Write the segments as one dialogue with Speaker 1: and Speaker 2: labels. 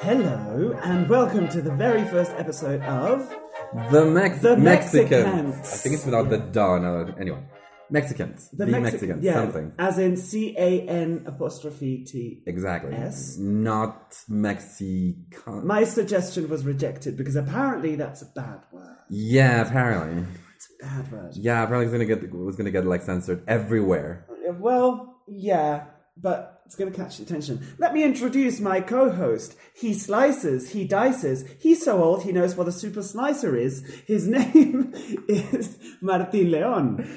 Speaker 1: Hello, and welcome to the very first episode of
Speaker 2: The, Mex-
Speaker 1: The
Speaker 2: Mexicans. I think it's without the da. No, anyway, Mexicans. The,
Speaker 1: Mexi-
Speaker 2: Mexicans.
Speaker 1: yeah,
Speaker 2: Something.
Speaker 1: as in C A N apostrophe T.
Speaker 2: Exactly.
Speaker 1: S?
Speaker 2: Not Mexican.
Speaker 1: My suggestion was rejected because apparently that's a bad word.
Speaker 2: yeah, apparently.
Speaker 1: It's a bad word.
Speaker 2: Yeah, apparently it's gonna get was gonna get like censored everywhere.
Speaker 1: Well, yeah, but it's going to catch attention. Let me introduce my co-host. He slices, he dices. He's so old he knows what a super slicer is. His name is Martin Leon.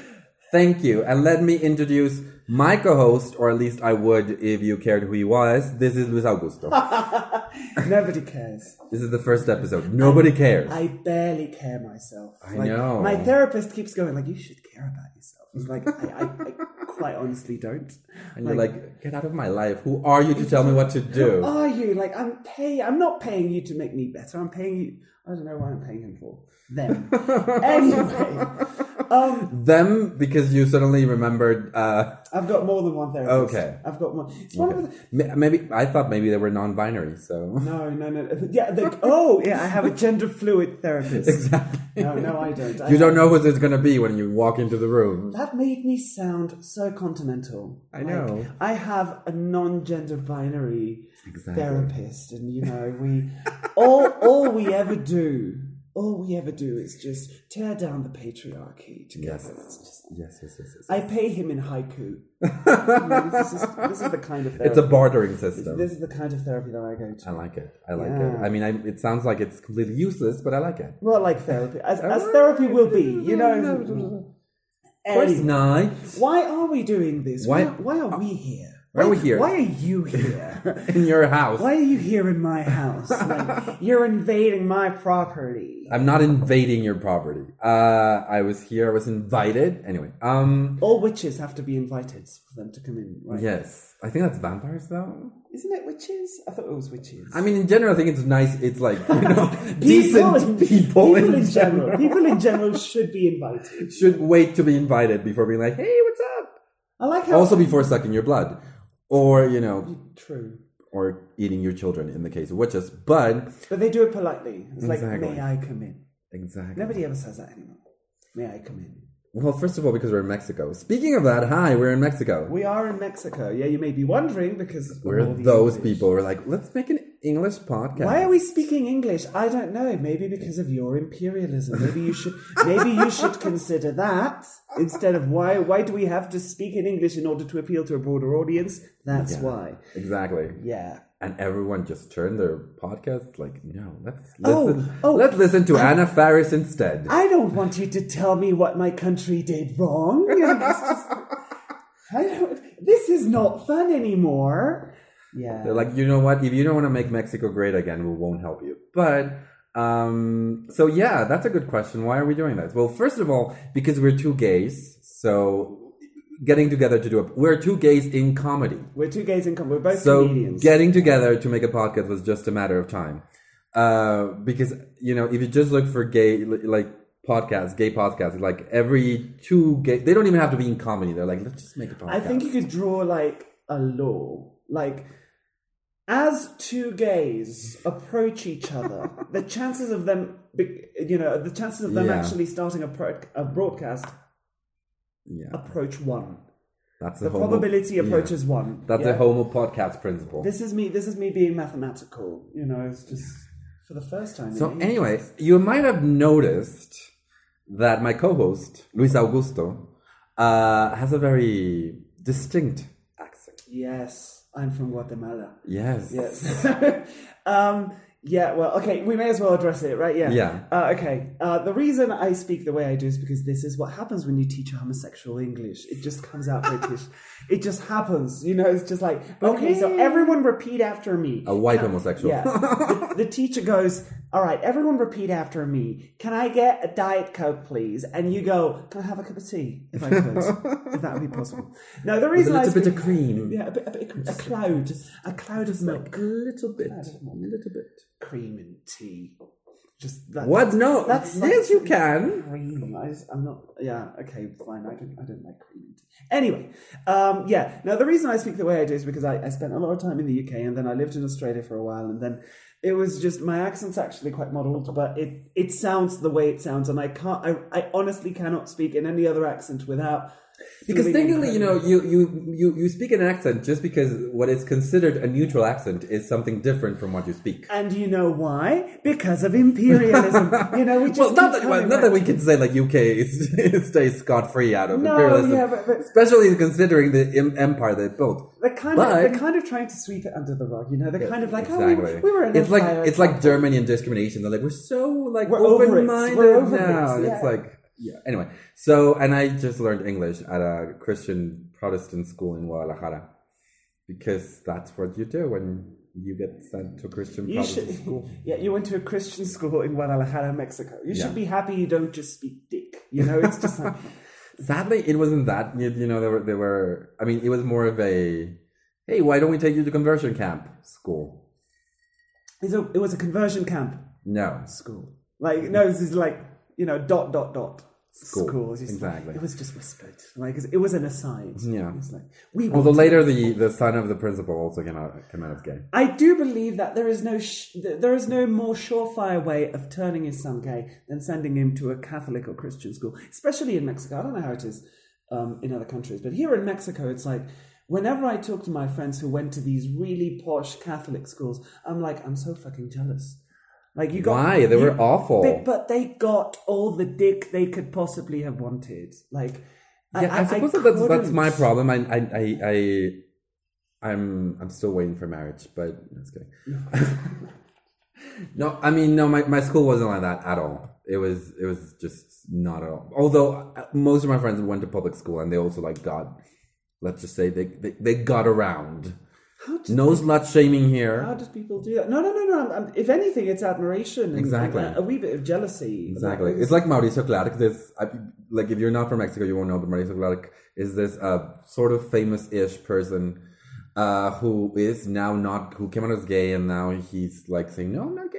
Speaker 2: Thank you, and let me introduce my co-host, or at least I would if you cared who he was. This is Luis Augusto.
Speaker 1: Nobody cares.
Speaker 2: this is the first episode. Nobody cares.
Speaker 1: I barely care myself.
Speaker 2: I
Speaker 1: Like,
Speaker 2: know.
Speaker 1: My therapist keeps going like, "You should care about yourself." It's like I, I, I quite honestly don't.
Speaker 2: and you're like, get out of my life. Who are you to tell me what to do?
Speaker 1: Who are you like I'm pay? I'm not paying you to make me better. I'm paying you. I don't know what I'm paying him for. Them. anyway, um,
Speaker 2: Them because you suddenly remembered. Uh,
Speaker 1: I've got more than one therapist.
Speaker 2: Okay.
Speaker 1: I've got more. It's one of the.
Speaker 2: maybe I thought maybe they were non-binary. So
Speaker 1: No, no, no. Yeah. The, oh, yeah. I have a gender fluid therapist.
Speaker 2: exactly.
Speaker 1: No, no, I don't. I
Speaker 2: You don't know who it's going to be when you walk into the room.
Speaker 1: That made me sound so continental.
Speaker 2: I know.
Speaker 1: I have a non-gender binary
Speaker 2: Exactly.
Speaker 1: therapist, and you know, we all all we ever do, all we ever do is just tear down the patriarchy together.
Speaker 2: Yes.
Speaker 1: It's just,
Speaker 2: Yes, yes, yes, yes.
Speaker 1: I pay him in haiku. You know, this, is, this is the kind of therapy.
Speaker 2: It's a bartering system.
Speaker 1: This is the kind of therapy that I go to.
Speaker 2: I like it. I like
Speaker 1: Yeah.
Speaker 2: it. I mean, I, it sounds like it's completely useless, but I like it.
Speaker 1: Well, like therapy, as, as therapy will be, you know. Anyway,
Speaker 2: not.
Speaker 1: Why are we doing this?
Speaker 2: Why-
Speaker 1: Why, why are we here?
Speaker 2: Why are we here?
Speaker 1: Why are you here?
Speaker 2: In your house.
Speaker 1: why are you here in my house? Like, you're invading my property.
Speaker 2: I'm not invading your property. Uh, I was here. I was invited. Anyway. Um.
Speaker 1: All witches have to be invited for them to come in, right?
Speaker 2: Yes. I think that's vampires, though.
Speaker 1: Isn't it witches? I thought it was witches.
Speaker 2: I mean, in general, I think it's nice. It's like you know, decent
Speaker 1: in-
Speaker 2: people,
Speaker 1: people
Speaker 2: in, general,
Speaker 1: People in general should be invited.
Speaker 2: should wait to be invited before being like, "Hey, what's up?"
Speaker 1: I like how.
Speaker 2: Also, before sucking your blood, or you know,
Speaker 1: True.
Speaker 2: or eating your children in the case of witches. But
Speaker 1: But they do it politely. It's like, may I come in?
Speaker 2: exactly.
Speaker 1: Nobody ever says that anymore. May I come in?
Speaker 2: Well, first of all, because we're in Mexico. Speaking of that, hi, we're in Mexico.
Speaker 1: We are in Mexico. Yeah, you may be wondering because
Speaker 2: We're those
Speaker 1: English.
Speaker 2: people. We're like, let's make an English podcast.
Speaker 1: Why are we speaking English? I don't know. Maybe because of your imperialism. Maybe you should. Maybe you should consider that instead of why. Why do we have to speak in English in order to appeal to a broader audience? That's
Speaker 2: Yeah.
Speaker 1: why.
Speaker 2: Exactly.
Speaker 1: Yeah.
Speaker 2: And everyone just turned their podcast like, no, let's
Speaker 1: Oh,
Speaker 2: listen.
Speaker 1: oh,
Speaker 2: let's listen to Anna Faris instead.
Speaker 1: I don't want you to tell me what my country did wrong. You know, it's just- I don't. This is not fun anymore. Yeah.
Speaker 2: They're like, you know what? If you don't want to make Mexico great again, we won't help you. But um, so yeah, that's a good question. Why are we doing that? Well, first of all, because we're two gays, so getting together to do it. We're two gays in comedy.
Speaker 1: We're two gays in comedy. We're both
Speaker 2: so
Speaker 1: comedians.
Speaker 2: getting together to make a podcast was just a matter of time uh because you know if you just look for gay like podcasts gay podcasts like every two gay they don't even have to be in comedy they're like let's just make a podcast
Speaker 1: I think you could draw like a law, like as two gays approach each other, the chances of them, be- you know, the chances of them
Speaker 2: Yeah.
Speaker 1: actually starting a, pro- a broadcast
Speaker 2: yeah
Speaker 1: approach one.
Speaker 2: that's
Speaker 1: The
Speaker 2: homo-
Speaker 1: probability
Speaker 2: yeah.
Speaker 1: approaches one.
Speaker 2: that's
Speaker 1: yeah?
Speaker 2: a homo podcast principle
Speaker 1: This is me. This is me being mathematical. You know, it's just for the first time. in
Speaker 2: so
Speaker 1: ages.
Speaker 2: anyway you might have noticed that my co-host luis augusto uh has a very distinct accent
Speaker 1: yes, I'm from Guatemala.
Speaker 2: yes
Speaker 1: Yes. um, yeah, well, okay, we may as well address it, right? Yeah.
Speaker 2: Yeah.
Speaker 1: Uh, okay. Uh, the reason I speak the way I do is because this is what happens when you teach a homosexual English. It just comes out British. it just happens. You know, it's just like, okay, so everyone repeat after me.
Speaker 2: a white homosexual
Speaker 1: Yeah. the, the teacher goes, all right, everyone repeat after me. Can I get a Diet Coke, please? And you go, can I have a cup of tea, if I could? if that would be possible. No, the reason
Speaker 2: a
Speaker 1: I
Speaker 2: little bit of cream
Speaker 1: yeah, a, bit, a, bit, a cloud, a cloud of milk,
Speaker 2: a little bit a little bit
Speaker 1: cream and tea. Just that,
Speaker 2: What? No.
Speaker 1: That's
Speaker 2: yes, you can.
Speaker 1: cream. I I'm not. Yeah. Okay. Fine. I don't. I don't like cream. Anyway. Um. Yeah. Now the reason I speak the way I do is because I, I spent a lot of time in the UK and then I lived in Australia for a while and then it was just my accent's actually quite muddled, but it it sounds the way it sounds and I can't. I I honestly cannot speak in any other accent without.
Speaker 2: Because
Speaker 1: feeling
Speaker 2: technically, you know, you, you, you, you speak an accent just because what is considered a neutral accent is something different from what you speak.
Speaker 1: And you know why? Because of imperialism. you know, we just
Speaker 2: Well, not that, well, not that we
Speaker 1: to-
Speaker 2: can say like UK is, stays scot free out of
Speaker 1: No,
Speaker 2: imperialism,
Speaker 1: yeah, but- but-
Speaker 2: especially considering the em- empire they built.
Speaker 1: They're kind
Speaker 2: But-
Speaker 1: of they're kind of trying to sweep it under the rug. You know, they're kind of like,
Speaker 2: exactly.
Speaker 1: oh, we, we were an
Speaker 2: it's like it's like Germany and discrimination. They're like we're so like
Speaker 1: We're
Speaker 2: open minded
Speaker 1: We're
Speaker 2: now.
Speaker 1: it,
Speaker 2: And
Speaker 1: yeah.
Speaker 2: It's like yeah. Anyway, so and I just learned English at a Christian Protestant school in Guadalajara because that's what you do when you get sent to a Christian
Speaker 1: You
Speaker 2: Protestant
Speaker 1: should,
Speaker 2: school.
Speaker 1: yeah, you went to a Christian school in Guadalajara, Mexico. You
Speaker 2: Yeah.
Speaker 1: should be happy you don't just speak dick. You know, it's just like,
Speaker 2: Sadly, it wasn't that. You, you know, there were there were. I mean, it was more of a, hey, why don't we take you to conversion camp school?
Speaker 1: a, it was a conversion camp
Speaker 2: No,
Speaker 1: school. Like, no, this is like, you know, dot, dot, dot.
Speaker 2: School.
Speaker 1: School. It's just-
Speaker 2: Exactly.
Speaker 1: It was just whispered. Like, it was an aside.
Speaker 2: Yeah.
Speaker 1: It was like, we
Speaker 2: Although later the the son of the principal also came out came out as gay.
Speaker 1: I do believe that there is no sh- there is no more surefire way of turning his son gay than sending him to a Catholic or Christian school, especially in Mexico. I don't know how it is um, in other countries, but here in Mexico, it's like whenever I talk to my friends who went to these really posh Catholic schools, I'm like, I'm so fucking jealous. Like you got
Speaker 2: Why? They
Speaker 1: you-
Speaker 2: were awful.
Speaker 1: they- but they got all the dick they could possibly have wanted. Like,
Speaker 2: yeah, I, suppose that that's, that's my problem. I I I, I I'm I'm still waiting for marriage, but that's kidding. no, I mean no, my, my school wasn't like that at all. It was it was just not at all. Although uh, most of my friends went to public school and they also like got let's just say they they, they got around. No slut shaming here.
Speaker 1: how does people do that? No, no, no, no. I'm, I'm- if anything, it's admiration. And,
Speaker 2: Exactly.
Speaker 1: and a, a wee bit of jealousy.
Speaker 2: Exactly. It's like Mauricio Clark. This, I, like, if you're not from Mexico, you won't know, but Mauricio Clark is this uh, sort of famous-ish person uh, who is now not, who came out as gay, and now he's like saying, "No, I'm not gay anymore."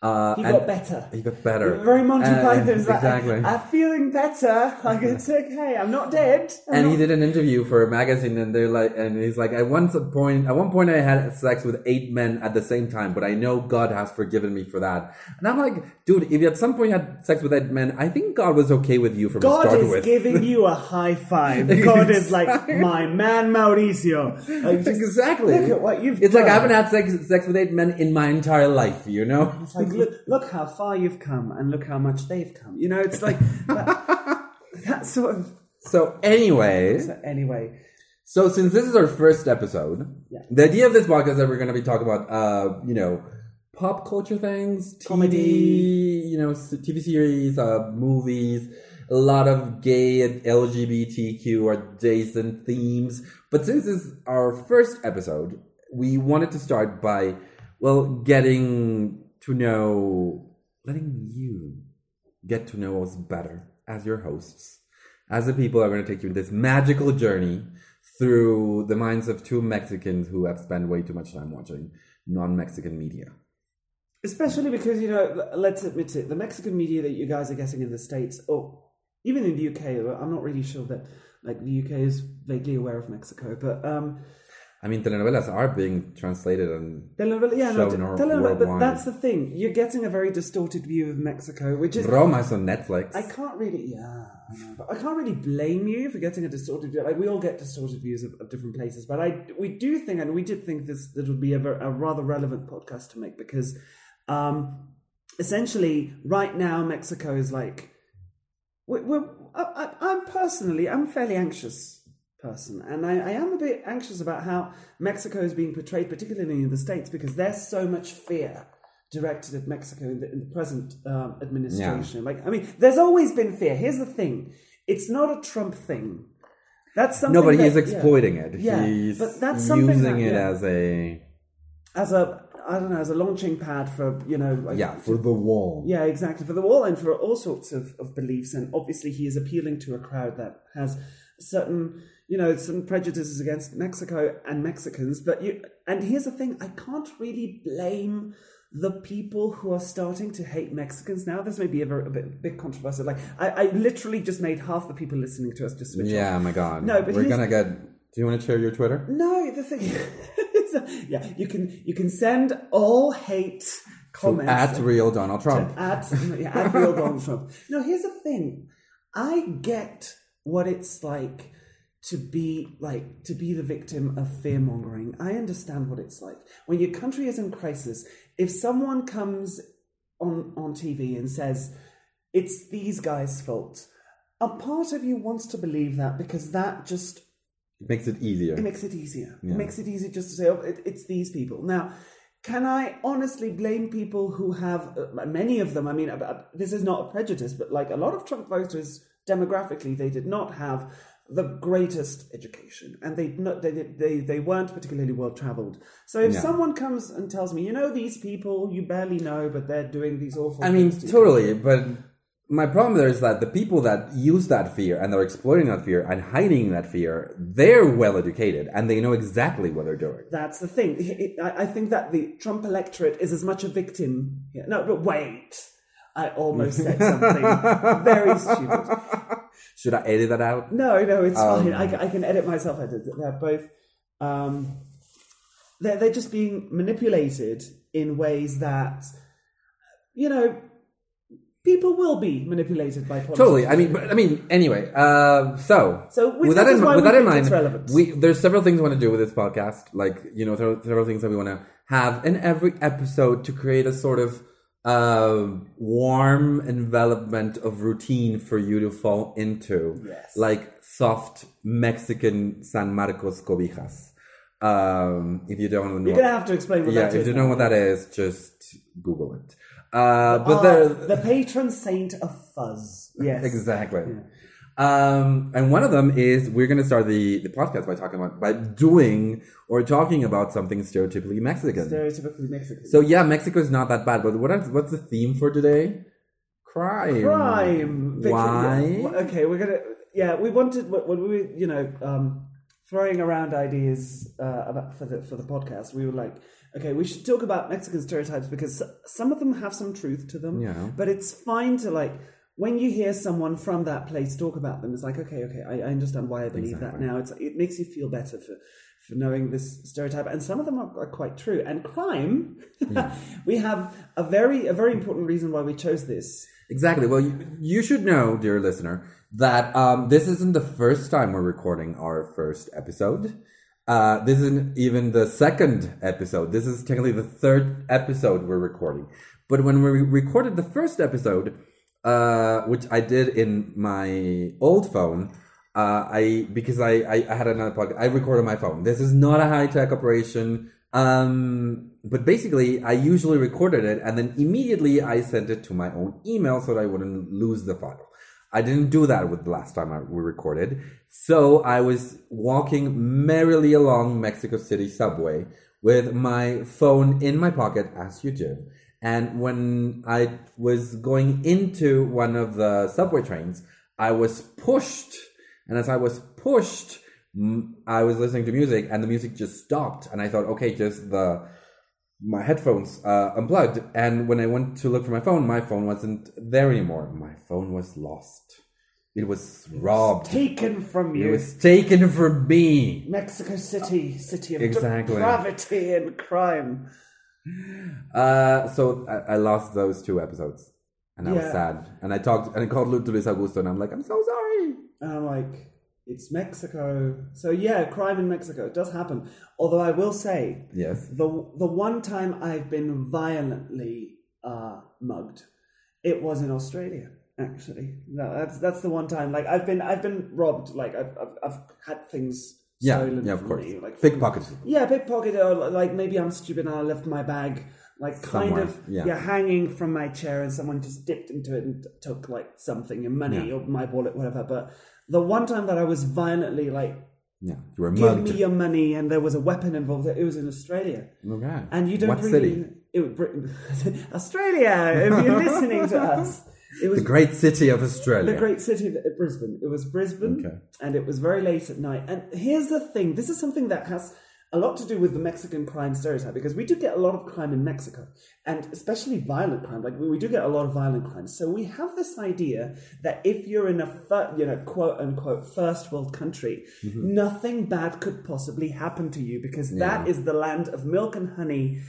Speaker 2: Uh,
Speaker 1: He got better.
Speaker 2: He got better.
Speaker 1: Very Monty
Speaker 2: And-
Speaker 1: Python's like,
Speaker 2: exactly.
Speaker 1: I'm feeling better. Like it's okay. I'm not dead. I'm
Speaker 2: and he did an interview for a magazine, and they're like, and he's like, at one point, at one point, I had sex with eight men at the same time, but I know God has forgiven me for that. And I'm like, dude, if you at some point had sex with eight men, I think God was okay with you from
Speaker 1: God
Speaker 2: start
Speaker 1: is
Speaker 2: with.
Speaker 1: giving you a high five. God is like my man Mauricio. Like,
Speaker 2: exactly.
Speaker 1: Look at what you've
Speaker 2: It's
Speaker 1: done.
Speaker 2: like I haven't had sex sex with eight men in my entire life. You know.
Speaker 1: It's like look, look how far you've come, and look how much they've come. You know, it's like that, that sort of.
Speaker 2: So, anyways,
Speaker 1: So anyway,
Speaker 2: so since this is our first episode,
Speaker 1: Yeah.
Speaker 2: the idea of this podcast is that we're going to be talking about, uh, you know, pop culture things, TV,
Speaker 1: Comedy.
Speaker 2: you know, TV series, uh, movies, a lot of gay and LGBTQ adjacent themes. But since this is our first episode, we wanted to start by, well, getting to know, letting you get to know us better as your hosts, as the people are going to take you in this magical journey through the minds of two Mexicans who have spent way too much time watching non-Mexican media.
Speaker 1: especially because you know, let's admit it, the Mexican media that you guys are getting in the states, or even in the UK, I'm not really sure that like the UK is vaguely aware of Mexico, but um,
Speaker 2: I mean, telenovelas are being translated and
Speaker 1: telenovela, yeah, no, telenovela, but that's the thing. You're getting a very distorted view of Mexico, which is
Speaker 2: Roma is on Netflix.
Speaker 1: I can't really, yeah, I I can't really blame you for getting a distorted view. Like we all get distorted views of, of different places, but I we do think, and we did think this that would be a, a rather relevant podcast to make because, um, essentially, right now Mexico is like, we're, we're I, I, I'm personally, I'm fairly anxious person, and I, I am a bit anxious about how Mexico is being portrayed, particularly in the states, because there's so much fear directed at Mexico in the, in the present um, administration. Like, I mean, there's always been fear. Here's the thing: it's not a Trump thing. That's something.
Speaker 2: no, but he's
Speaker 1: that- yeah.
Speaker 2: exploiting it.
Speaker 1: Yeah,
Speaker 2: he's
Speaker 1: but that's something
Speaker 2: using
Speaker 1: that-
Speaker 2: it
Speaker 1: yeah.
Speaker 2: as a
Speaker 1: as a I don't know as a launching pad for you know like,
Speaker 2: yeah for the wall.
Speaker 1: Yeah, exactly. For the wall and for all sorts of, of beliefs. And obviously, he is appealing to a crowd that has certain, you know, some prejudices against Mexico and Mexicans. But you, and here's the thing I can't really blame the people who are starting to hate Mexicans now. This may be a, very, a bit, bit controversial. Like I, I literally just made half the people listening to us just switch off.
Speaker 2: Yeah, oh my God.
Speaker 1: No, but
Speaker 2: we're gonna get. Do you want to share your Twitter?
Speaker 1: No, the thing is, yeah, you can you can send all hate comments
Speaker 2: At real Donald Trump.
Speaker 1: at yeah, at real Donald Trump. No, here's the thing. I get what it's like to be like to be the victim of fear mongering. I understand what it's like when your country is in crisis. If someone comes on on TV and says it's these guys' fault, a part of you wants to believe that because that just
Speaker 2: It makes it easier.
Speaker 1: it makes it easier. It makes it easier just to say, oh, it, it's these people. Now, can I honestly blame people who have, uh, many of them, I mean, uh, uh, this is not a prejudice, but like a lot of Trump voters, demographically, they did not have the greatest education and they they, they, they weren't particularly well traveled. So if someone comes and tells me, you know, these people you barely know, but they're doing these awful
Speaker 2: I mean,
Speaker 1: to you,"
Speaker 2: totally. But my problem there is that the people that use that fear and they're exploiting that fear and hiding that fear, they're well educated and they know exactly what they're doing.
Speaker 1: That's the thing. I I think that the Trump electorate is as much a victim. No, but wait. I almost said something very stupid.
Speaker 2: Should I edit that out?
Speaker 1: No, no, it's
Speaker 2: Um,
Speaker 1: fine. I, I can edit myself. Edit. They're both. Um, they're they're just being manipulated in ways that, you know, people will be manipulated by politics.
Speaker 2: Totally. I mean, but I mean, anyway. Uh, so,
Speaker 1: So with-
Speaker 2: that
Speaker 1: this
Speaker 2: in, with
Speaker 1: we
Speaker 2: that in mind, we there's several things we want to do with this podcast. Like you know, there are several things that we want to have in every episode to create a sort of uh, warm envelopment of routine for you to fall into,
Speaker 1: Yes.
Speaker 2: like soft Mexican San Marcos cobijas. Um, if you don't know,
Speaker 1: You're gonna have to explain what
Speaker 2: yeah,
Speaker 1: that is.
Speaker 2: if you don't
Speaker 1: know
Speaker 2: what that is, just Google it. Uh, but there,
Speaker 1: the patron saint of fuzz. Yes,
Speaker 2: Exactly. Um, and one of them is we're going to start the, the podcast by talking about by doing or talking about something stereotypically Mexican.
Speaker 1: Stereotypically Mexican.
Speaker 2: so yeah, Mexico is not that bad, but what is, what's the theme for today? Crime.
Speaker 1: crime.
Speaker 2: Why?
Speaker 1: yeah. Okay, we're gonna. Yeah, we wanted when we were, you know, um, throwing around ideas uh, about for the for the podcast. We were like, okay, we should talk about Mexican stereotypes because some of them have some truth to them.
Speaker 2: Yeah.
Speaker 1: But it's fine to like when you hear someone from that place talk about them. It's like, okay, okay, I, I understand why I believe that now. It's it makes you feel better for. For knowing this stereotype, and some of them are, are quite true. And crime, we have a very a very important reason why we chose this.
Speaker 2: Exactly. Well, you, you should know, dear listener, that um, this isn't the first time we're recording our first episode. Uh, this isn't even the second episode. This is technically the third episode we're recording. But when we recorded the first episode, uh, which I did in my old phone, uh, I because I, I, I had another podcast. I recorded my phone. This is not a high tech operation. Um, but basically, I usually recorded it and then immediately I sent it to my own email so that I wouldn't lose the file. I didn't do that with the last time I, we recorded. So I was walking merrily along Mexico City subway with my phone in my pocket, as you do. And when I was going into one of the subway trains, I was pushed. And as I was pushed, I was listening to music and the music just stopped. And I thought, okay, just the my headphones uh, unplugged. And when I went to look for my phone, my phone wasn't there anymore. My phone was lost. It was robbed.
Speaker 1: taken from you.
Speaker 2: It was taken from me.
Speaker 1: Mexico City, city of
Speaker 2: Exactly.
Speaker 1: depravity and crime.
Speaker 2: Uh, so I, I lost those two episodes, and I was sad. And I talked and I called Luis Augusto, and I'm like, I'm so sorry.
Speaker 1: And I'm like, it's Mexico. So yeah, crime in Mexico. It does happen. Although I will say,
Speaker 2: Yes.
Speaker 1: the the one time I've been violently uh, mugged, it was in Australia. Actually, no, that's that's the one time. Like I've been I've been robbed. Like I've I've, I've had things
Speaker 2: Yeah. Yeah. Of course.
Speaker 1: Like
Speaker 2: Pickpocket.
Speaker 1: Yeah, pickpocket, or uh, like maybe I'm stupid and I left my bag, like kind
Speaker 2: Somewhere,
Speaker 1: of,
Speaker 2: yeah.
Speaker 1: yeah. hanging from my chair, and someone just dipped into it and took like something, and money
Speaker 2: Yeah.
Speaker 1: or my wallet, whatever. But the one time that I was violently like,
Speaker 2: Yeah. You were
Speaker 1: "Give
Speaker 2: mugged.
Speaker 1: me your money," and there was a weapon involved, it was in Australia,
Speaker 2: okay.
Speaker 1: and you don't
Speaker 2: What
Speaker 1: really,
Speaker 2: city?
Speaker 1: It was Britain, Australia. If you're listening to us, it was
Speaker 2: The great city of Australia.
Speaker 1: the great city of uh, Brisbane. It was Brisbane,
Speaker 2: Okay.
Speaker 1: and it was very late at night. And here's the thing: this is something that has a lot to do with the Mexican crime stereotype because we do get a lot of crime in Mexico, and especially violent crime. Like we do get a lot of violent crime. So we have this idea that if you're in a fir- you know quote unquote first world country, nothing bad could possibly happen to you because that is the land of milk and honey,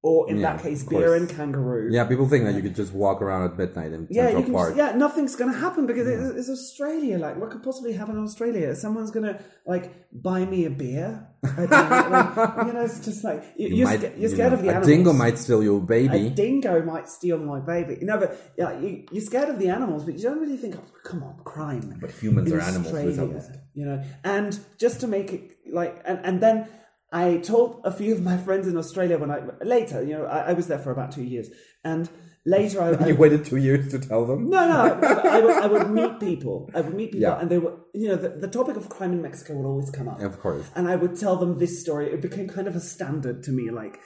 Speaker 1: or in
Speaker 2: Yeah,
Speaker 1: that case, beer and kangaroo.
Speaker 2: Yeah, people think that you could just walk around at midnight in
Speaker 1: Yeah,
Speaker 2: Central
Speaker 1: you
Speaker 2: Park.
Speaker 1: just, yeah, nothing's gonna happen because it, it's Australia. Like, what could possibly happen in Australia? Someone's gonna like buy me a beer. I don't like, you know, it's just like you,
Speaker 2: You
Speaker 1: you're,
Speaker 2: might-
Speaker 1: sca- you're
Speaker 2: you
Speaker 1: scared
Speaker 2: know,
Speaker 1: of the animals.
Speaker 2: a
Speaker 1: animals.
Speaker 2: dingo might steal your baby.
Speaker 1: A dingo might steal my baby. No, but yeah, you, you're scared of the animals, but you don't really think, oh, come on, crime.
Speaker 2: But humans
Speaker 1: in
Speaker 2: are animals.
Speaker 1: Australia,
Speaker 2: this.
Speaker 1: you know. And just to make it like, and, and then I told a few of my friends in Australia when I later, you know, I, I was there for about two years, and later I, I
Speaker 2: You waited two years to tell them.
Speaker 1: no, no, I, I, would, I would meet people. I would meet people,
Speaker 2: Yeah.
Speaker 1: and they were, you know, the, the topic of crime in Mexico would always come up.
Speaker 2: Of course.
Speaker 1: And I would tell them this story. It became kind of a standard to me. Like,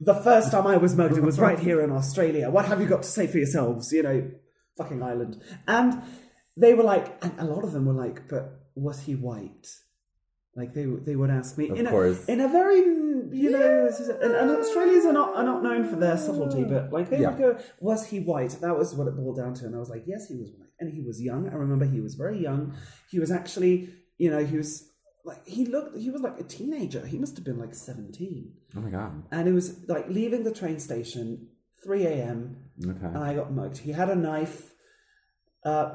Speaker 1: the first time I was murdered was right here in Australia. What have you got to say for yourselves? You know, fucking island. And they were like, and a lot of them were like, but was he white? Like they they would ask me
Speaker 2: Of
Speaker 1: in a,
Speaker 2: course.
Speaker 1: in a very you know and, and Australians are not are not known for their subtlety, but like they
Speaker 2: Yeah.
Speaker 1: would go, was he white? That was what it boiled down to, and I was like, yes, he was white, and he was young. I remember he was very young. He was actually you know he was like he looked he was like a teenager. He must have been like seventeen.
Speaker 2: Oh my god.
Speaker 1: and it was like leaving the train station, three a.m
Speaker 2: Okay.
Speaker 1: and I got mugged. He had a knife, uh,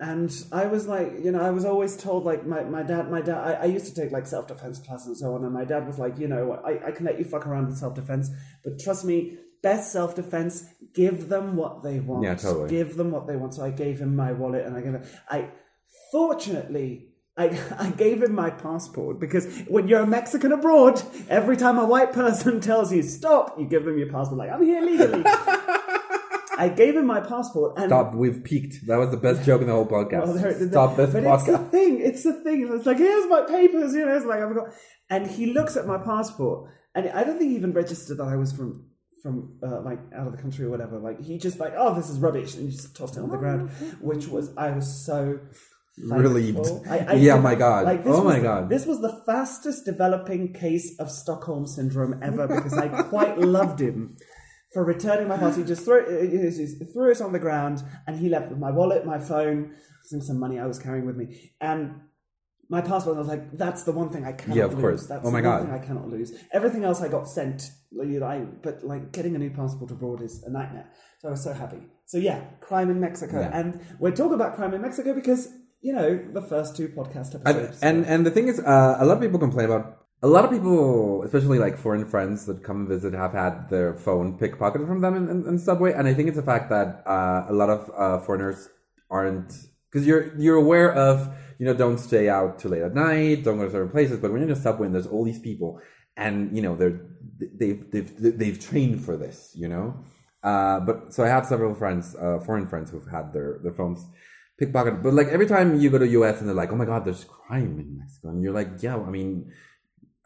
Speaker 1: and I was like, you know, I was always told like my, my dad, my dad. I, I used to take like self defense classes and so on, and my dad was like, you know, I, I can let you fuck around with self defense, but trust me, best self defense, give them what they want.
Speaker 2: Yeah, totally.
Speaker 1: Give them what they want. So I gave him my wallet, and I gave him, I fortunately. I, I gave him my passport because when you're a Mexican abroad, every time a white person tells you stop, you give them your passport. Like I'm here legally. I gave him my passport and
Speaker 2: Stop. We've peaked. That was the best joke in the whole podcast.
Speaker 1: well, there- there-
Speaker 2: Stop this
Speaker 1: but it's the
Speaker 2: podcast.
Speaker 1: thing. It's the thing. It's like here's my papers. You know, it's like I've got. And he looks at my passport, and I don't think he even registered that I was from from uh, like out of the country or whatever. Like he just like, oh, this is rubbish, and he just tossed it on the ground, which was I was so.
Speaker 2: Relieved.
Speaker 1: I, I
Speaker 2: Yeah,
Speaker 1: did-
Speaker 2: my God.
Speaker 1: Like,
Speaker 2: Oh, my God.
Speaker 1: This was the fastest developing case of Stockholm syndrome ever because I quite loved him for returning my passport. He just threw it, he just threw it on the ground, and he left with my wallet, my phone, think some money I was carrying with me, and my passport. I was like, "That's the one thing I cannot
Speaker 2: Yeah, of
Speaker 1: lose.
Speaker 2: course.
Speaker 1: That's
Speaker 2: Oh my
Speaker 1: the one
Speaker 2: God.
Speaker 1: thing I cannot lose. Everything else I got sent. You know, I, but like getting a new passport abroad is a nightmare. So I was so happy. So yeah, crime in Mexico,
Speaker 2: Yeah.
Speaker 1: and we're talking about crime in Mexico because you know the first two podcast
Speaker 2: And,
Speaker 1: episodes.
Speaker 2: and and the thing is, uh, a lot of people complain about. A lot of people, especially like foreign friends that come and visit, have had their phone pickpocketed from them in, in, in subway, and I think it's a fact that uh, a lot of uh, foreigners aren't because you're you're aware of you know don't stay out too late at night, don't go to certain places, but when you're in a subway and there's all these people, and you know they're they've they've they've trained for this, you know. Uh, but so I have several friends, uh, foreign friends who've had their their phones pickpocketed. But like every time you go to US and they're like, oh my god, there's crime in Mexico, and you're like, yeah, I mean,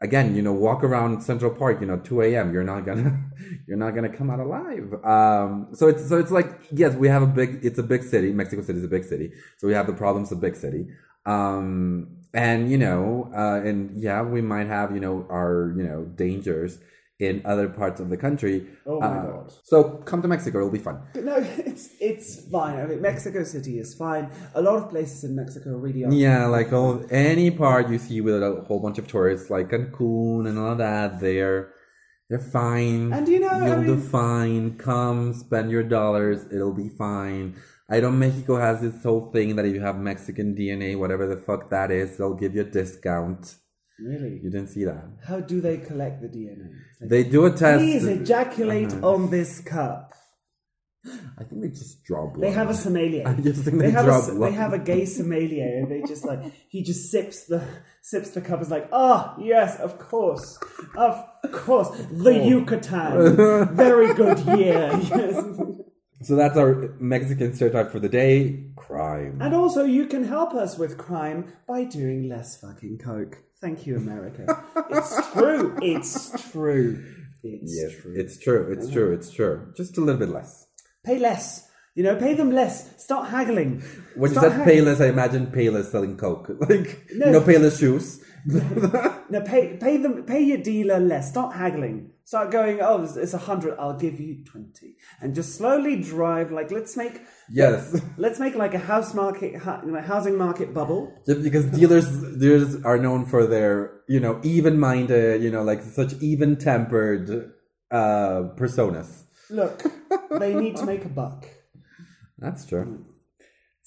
Speaker 2: again, you know, walk around Central Park, you know, 2 a.m. You're not gonna, you're not gonna come out alive. Um, so it's so it's like yes, we have a big, it's a big city. Mexico City is a big city, so we have the problems of big city. Um, and you know, uh, and yeah, we might have you know our you know dangers in other parts of the country.
Speaker 1: Oh my
Speaker 2: Uh,
Speaker 1: God.
Speaker 2: So come to Mexico; it'll be fun.
Speaker 1: No, it's it's fine. I mean, Mexico City is fine. A lot of places in Mexico really are.
Speaker 2: Yeah, like all any part you see with a whole bunch of tourists, like Cancun and all that, they're they're fine.
Speaker 1: And you know,
Speaker 2: you'll do
Speaker 1: mean-
Speaker 2: fine. Come spend your dollars; it'll be fine. I know Mexico has this whole thing that if you have Mexican DNA, whatever the fuck that is, they'll give you a discount.
Speaker 1: Really?
Speaker 2: You didn't see that?
Speaker 1: How do they collect the DNA? Like,
Speaker 2: They do a test.
Speaker 1: Please ejaculate
Speaker 2: Uh-huh.
Speaker 1: on this cup.
Speaker 2: I think they just draw blood.
Speaker 1: They have a sommelier.
Speaker 2: I just think
Speaker 1: they
Speaker 2: they
Speaker 1: have a,
Speaker 2: blood.
Speaker 1: they have a gay sommelier, and they just like he just sips the sips the cup. Is like, ah, yes, of course, of course, the Yucatan, very good year. Yes.
Speaker 2: So that's our Mexican stereotype for the day: crime.
Speaker 1: And also, you can help us with crime by doing less fucking coke. Thank you, America. it's true. It's true. It's
Speaker 2: Yes,
Speaker 1: true.
Speaker 2: it's true. It's true. It's true. Just a little bit less.
Speaker 1: Pay less. You know, pay them less. Start haggling.
Speaker 2: When you said
Speaker 1: haggling.
Speaker 2: Payless, I imagine Payless selling Coke. Like,
Speaker 1: No.
Speaker 2: you know, Payless shoes.
Speaker 1: no, pay pay them pay your dealer less. Start haggling. Start going. Oh, it's- a hundred. I'll give you twenty, and just slowly drive. Like let's make
Speaker 2: yes.
Speaker 1: let's make like a house market, hu- you know, housing market bubble.
Speaker 2: Just because dealers dealers are known for their, you know, even-minded, you know, like such even-tempered uh personas.
Speaker 1: Look, they need to make a buck.
Speaker 2: That's true.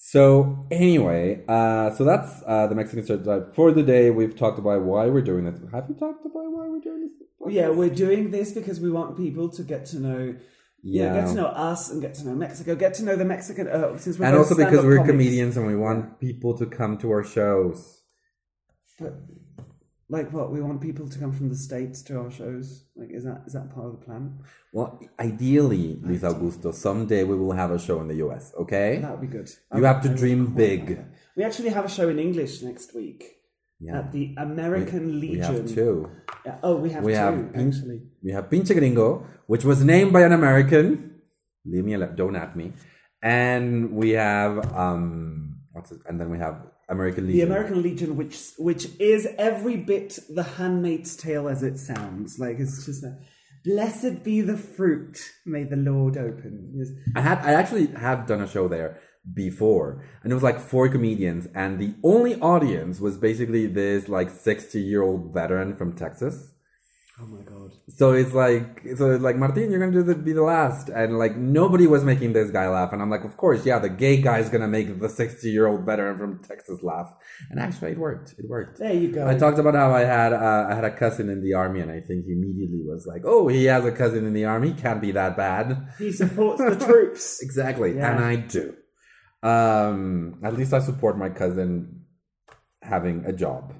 Speaker 2: So anyway, uh, so that's uh, the Mexican stereotype for the day. We've talked about why we're doing this. Have you talked about why we're doing this?
Speaker 1: Yeah, we're doing this because we want people to get to know. Yeah,
Speaker 2: Yeah.
Speaker 1: get to know us and get to know Mexico. Get to know the Mexican. Uh, since we're
Speaker 2: and also because we're
Speaker 1: comics.
Speaker 2: comedians and we want people to come to our shows.
Speaker 1: But like what? We want people to come from the states to our shows. Like, is that is that part of the plan?
Speaker 2: Well, ideally, Luis Augusto, someday we will have a show in the U.S. Okay?
Speaker 1: That would be good.
Speaker 2: You
Speaker 1: I-
Speaker 2: have to dream big.
Speaker 1: We actually have a show in English next week
Speaker 2: Yeah.
Speaker 1: at the American
Speaker 2: We
Speaker 1: Legion.
Speaker 2: have two.
Speaker 1: Yeah, Oh, we have
Speaker 2: We
Speaker 1: two
Speaker 2: have
Speaker 1: actually.
Speaker 2: We have Pinche Gringo, which was named by an American. Leave me alone. Don't at me. And we have um, what's it? And then we have American Legion.
Speaker 1: The American Legion, which which is every bit the Handmaid's Tale as it sounds. Like it's just a blessed be the fruit, may the Lord open. Yes.
Speaker 2: I had I actually have done a show there before, and it was like four comedians, and the only audience was basically this like sixty year old veteran from Texas.
Speaker 1: Oh my god.
Speaker 2: So it's like, so it's like Martin, you're gonna do the, be the last, and like nobody was making this guy laugh, and I'm like, of course, yeah, the gay guy's gonna make the sixty year old veteran from Texas laugh, and actually it worked. It worked.
Speaker 1: There you go.
Speaker 2: I talked about how I had uh, I had a cousin in the army, and I think he immediately was like, "Oh, he has a cousin in the army. Can't be that bad."
Speaker 1: he supports the troops.
Speaker 2: Exactly,
Speaker 1: Yeah.
Speaker 2: and I do. Um, at least I support my cousin having a job.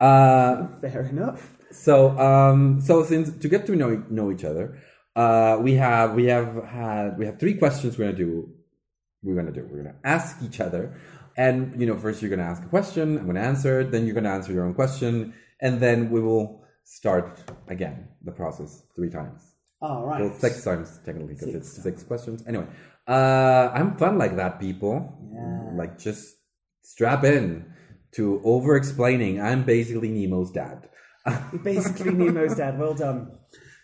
Speaker 2: Uh,
Speaker 1: Fair enough.
Speaker 2: So um, so since to get to know know each other, uh, we have we have had we have three questions we're gonna do. We're gonna do. We're gonna ask each other, and you know, first you're gonna ask a question. I'm gonna answer. it, Then you're gonna answer your own question, and then we will start again the process three times.
Speaker 1: All right.
Speaker 2: Well, six times technically because it's six questions. Anyway, uh, I'm fun like that, people.
Speaker 1: Yeah.
Speaker 2: Like just strap in to over explaining. I'm basically Nemo's dad.
Speaker 1: Basically, Nemo's dad. Well done.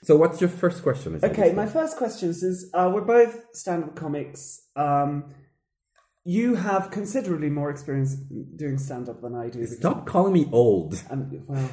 Speaker 2: so, what's your first question? Is
Speaker 1: Okay, my first question is: uh, We're both stand-up comics. Um, you have considerably more experience doing stand-up than I do.
Speaker 2: Stop calling me old.
Speaker 1: Um, well,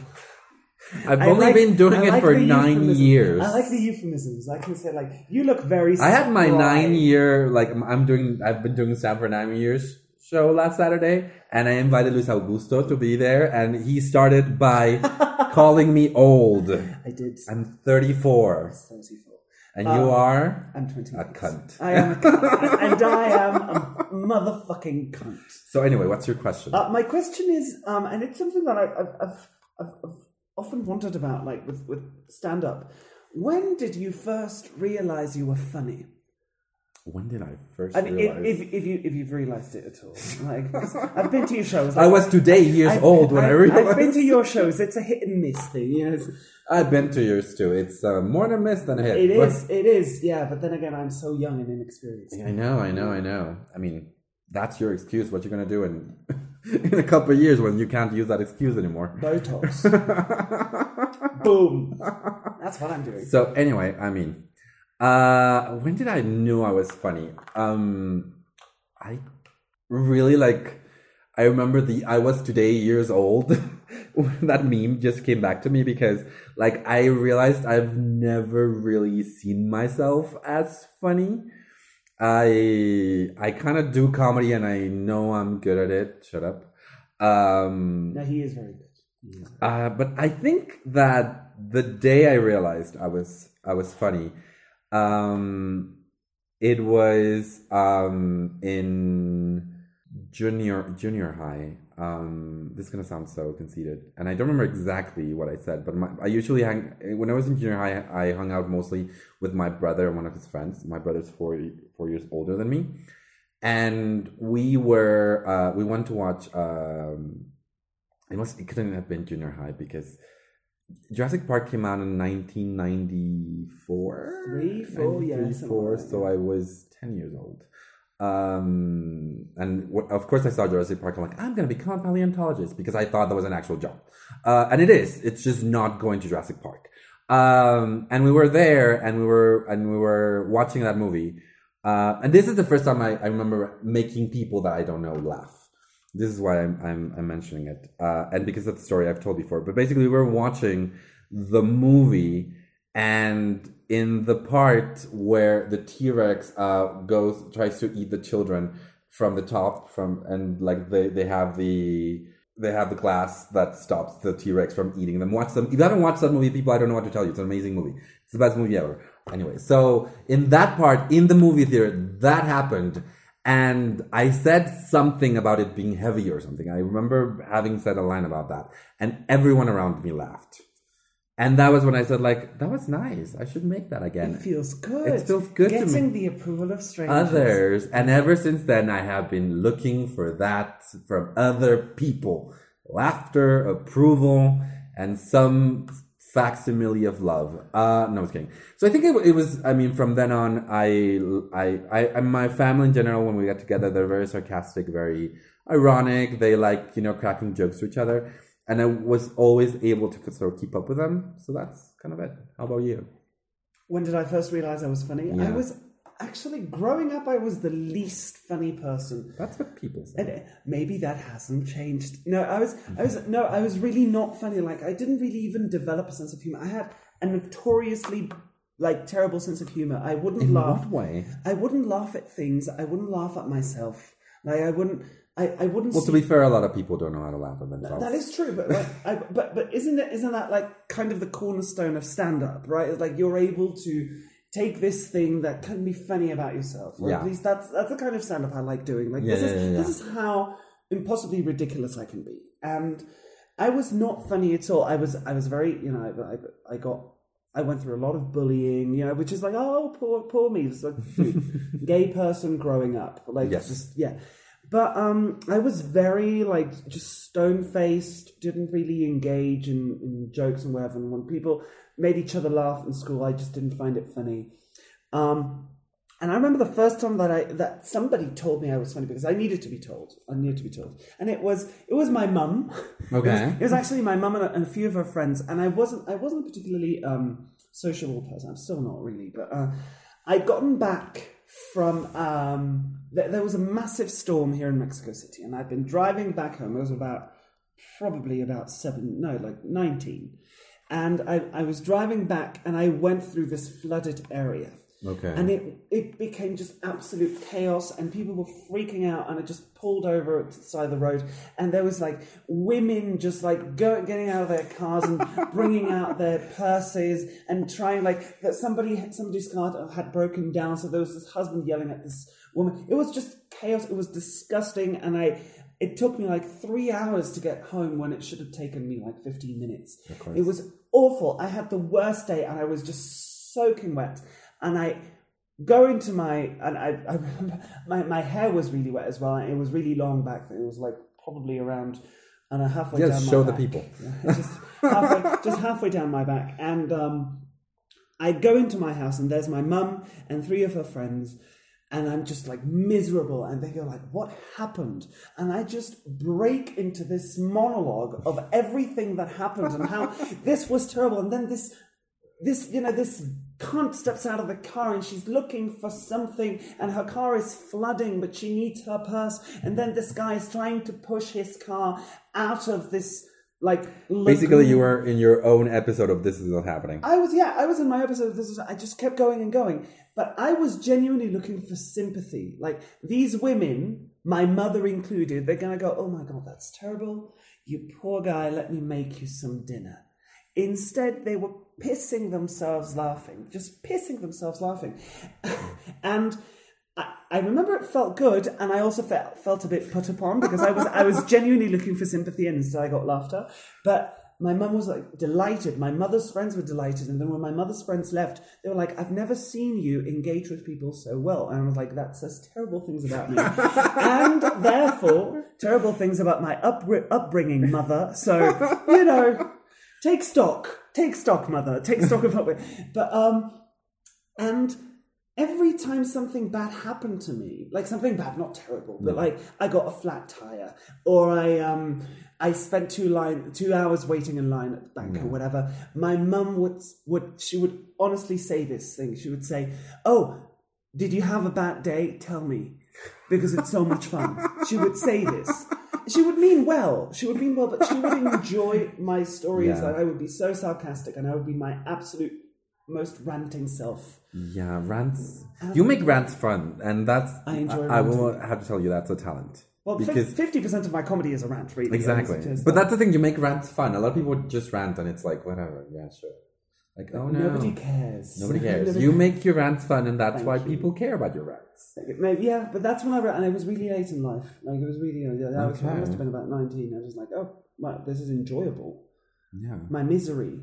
Speaker 2: I've
Speaker 1: I
Speaker 2: only
Speaker 1: like-
Speaker 2: been doing
Speaker 1: I
Speaker 2: it
Speaker 1: like
Speaker 2: for nine years.
Speaker 1: I like the euphemisms. I can say like, you look very.
Speaker 2: I had my nine year like I'm- I'm doing. I've been doing stand for nine years show last Saturday, and I invited Luis Augusto to be there, and he started by calling me old.
Speaker 1: I did.
Speaker 2: I'm 34,
Speaker 1: 34.
Speaker 2: and you are
Speaker 1: I'm 20.
Speaker 2: a cunt.
Speaker 1: I am a cunt, and I am a motherfucking cunt.
Speaker 2: So anyway, what's your question?
Speaker 1: Uh, my question is, um, and it's something that I, I've, I've, I've, I've often wondered about, like with, with stand up. When did you first realize you were funny?
Speaker 2: When did I first
Speaker 1: And
Speaker 2: realize?
Speaker 1: if, if, if you if you've realized it at all, like I've been to your shows.
Speaker 2: I was today years
Speaker 1: I've-
Speaker 2: old when I
Speaker 1: I've-
Speaker 2: realized.
Speaker 1: I've been to your shows. It's a hit and miss thing. You know,
Speaker 2: I've been to yours too. It's uh, more than a miss than a hit.
Speaker 1: it is. It is. Yeah, but then again, I'm so young and inexperienced.
Speaker 2: I know, I know, I know. I mean, that's your excuse. What you're gonna do in in a couple of years when you can't use that excuse anymore.
Speaker 1: Botox. Boom. That's what I'm doing.
Speaker 2: So anyway, I mean, uh, when did I knew I was funny? Um, I really like. I remember the I was today years old. that meme just came back to me because like I realized I've never really seen myself as funny. I I kind of do comedy and I know I'm good at it. Shut up. Um,
Speaker 1: No, he is very good.
Speaker 2: Uh, but I think that the day I realized I was I was funny, um, it was um, in junior junior high. Um, this is gonna sound so conceited, and I don't remember exactly what I said. But my, I usually hang when I was in junior high. I hung out mostly with my brother and one of his friends. My brother's four four years older than me, and we were uh, we went to watch. Um, it must it couldn't have been junior high because Jurassic Park came out in 1994.
Speaker 1: Three, four, yeah,
Speaker 2: 93, four,
Speaker 1: like
Speaker 2: so I was 10 years old. Um, and w- of course, I saw Jurassic Park. I'm like, I'm going to become a paleontologist because I thought that was an actual job. Uh, and it is. It's just not going to Jurassic Park. Um, and we were there, and we were and we were watching that movie. Uh, and this is the first time I, I remember making people that I don't know laugh. This is why I'm I'm, I'm mentioning it, uh, and because that's the story I've told before. But basically, we were watching the movie, and in the part where the T Rex uh, goes tries to eat the children from the top, from and like they they have the they have the glass that stops the T Rex from eating them. Watch them. If you haven't watched that movie, people, I don't know what to tell you. It's an amazing movie. It's the best movie ever. Anyway, so in that part, in the movie theater, that happened. And I said something about it being heavy or something. I remember having said a line about that. And everyone around me laughed. And that was when I said, like, that was nice. I should make that again.
Speaker 1: It feels good.
Speaker 2: It feels good to.
Speaker 1: Getting the approval of strangers.
Speaker 2: Others. And ever since then, I have been looking for that from other people. Laughter, approval, and some facsimile of love. Uh, no, I was kidding. So I think it, it was, I mean, from then on, I, I, I, my family in general, when we got together, they're very sarcastic, very ironic. They like, you know, cracking jokes to each other. And I was always able to sort of keep up with them. So that's kind of it. How about you?
Speaker 1: When did I first realize I was funny? I was actually growing up. I was the least funny person.
Speaker 2: That's what people say.
Speaker 1: And maybe that hasn't changed. No, I was, I was, no, I was really not funny. Like I didn't really even develop a sense of humor. I had a notoriously like terrible sense of humor. I wouldn't
Speaker 2: In
Speaker 1: laugh.
Speaker 2: what way?
Speaker 1: I wouldn't laugh at things. I wouldn't laugh at myself. Like I wouldn't. I, I wouldn't.
Speaker 2: Well, to be fair, a lot of people don't know how to laugh at themselves.
Speaker 1: that is true, but like, I, but but isn't it isn't that like kind of the cornerstone of stand up, right? It's like you're able to take this thing that can be funny about yourself. Or
Speaker 2: Yeah.
Speaker 1: At least that's that's the kind of stand up I like doing. Like
Speaker 2: Yeah,
Speaker 1: this is
Speaker 2: yeah,
Speaker 1: this is how impossibly ridiculous I can be. And I was not funny at all. I was I was very you know I I, I got. I went through a lot of bullying, you know, which is like, oh, poor, poor me. It's like gay person growing up, like,
Speaker 2: Yes.
Speaker 1: just yeah. But um, I was very like just stone faced. Didn't really engage in, in jokes and whatever. And when people made each other laugh in school, I just didn't find it funny. Um, and I remember the first time that I that somebody told me I was funny because I needed to be told. I needed to be told, and it was it was my mum.
Speaker 2: Okay.
Speaker 1: It was, it was actually my mum and a, and a few of her friends, and I wasn't I wasn't a particularly um, sociable person. I'm still not really, but uh, I'd gotten back from um, th- there was a massive storm here in Mexico City, and I'd been driving back home. I was about probably about seven, no, like nineteen, and I, I was driving back, and I went through this flooded area.
Speaker 2: Okay.
Speaker 1: And it it became just absolute chaos, and people were freaking out, and I just pulled over to the side of the road, and there was like women just like go, getting out of their cars and bringing out their purses and trying like that somebody somebody's car had broken down, so there was this husband yelling at this woman. It was just chaos. It was disgusting, and I. It took me like three hours to get home when it should have taken me like 15 minutes. It was awful. I had the worst day and I was just soaking wet. And I go into my, and I, I remember my, my hair was really wet as well. It was really long back then. It was like probably around, and a halfway
Speaker 2: Yes,
Speaker 1: down my
Speaker 2: show the
Speaker 1: back.
Speaker 2: people.
Speaker 1: Yeah, just, halfway, just halfway down my back. And um, I go into my house and there's my mum and three of her friends. And I'm just like miserable. And they go like, what happened? And I just break into this monologue of everything that happened and how this was terrible. And then this this you know this cunt steps out of the car and she's looking for something and her car is flooding but she needs her purse and then this guy is trying to push his car out of this like
Speaker 2: Basically, you were in your own episode of This Is Not Happening.
Speaker 1: I was yeah, I was in my episode. Of This is I just kept going and going, but I was genuinely looking for sympathy. Like these women, my mother included, they're gonna go, "Oh my god, that's terrible! You poor guy. Let me make you some dinner." Instead, they were pissing themselves laughing, just pissing themselves laughing, and. I- I remember it felt good, and I also felt felt a bit put upon because I was I was genuinely looking for sympathy, and instead I got laughter. But my mum was like delighted. My mother's friends were delighted, and then when my mother's friends left, they were like, "I've never seen you engage with people so well." And I was like, "That says terrible things about me, and therefore terrible things about my upbr- upbringing, mother." So you know, take stock, take stock, mother, take stock of upbringing. But um, and every time something bad happened to me, like something bad, not terrible, but like I got a flat tire, or I um I spent two line two hours waiting in line at the bank or whatever. My mum would would she would honestly say this thing. She would say, "Oh, did you have a bad day? Tell me, because it's so much fun." She would say this. She would mean well. She would mean well, but she would enjoy my stories,
Speaker 2: Yeah.
Speaker 1: and I would be so sarcastic, and I would be my absolute most ranting self.
Speaker 2: Yeah, rants. Um, you make rants fun, and that's.
Speaker 1: I enjoy
Speaker 2: I, will have to tell you that's a talent.
Speaker 1: Well,
Speaker 2: because
Speaker 1: fifty percent of my comedy is a rant, really.
Speaker 2: exactly. But that's the thing. You make rants fun. A lot of people just rant, and it's like whatever. Yeah, sure. Like oh no,
Speaker 1: nobody cares.
Speaker 2: Nobody cares.
Speaker 1: Nobody
Speaker 2: You make your rants fun, and that's
Speaker 1: Thank
Speaker 2: why
Speaker 1: you.
Speaker 2: people care about your rants.
Speaker 1: Maybe, yeah, but that's when I read, and it was really late in life. Like it was really, yeah, that was, I must have been about nineteen. I was just like, oh, wow, this is enjoyable.
Speaker 2: Yeah.
Speaker 1: My misery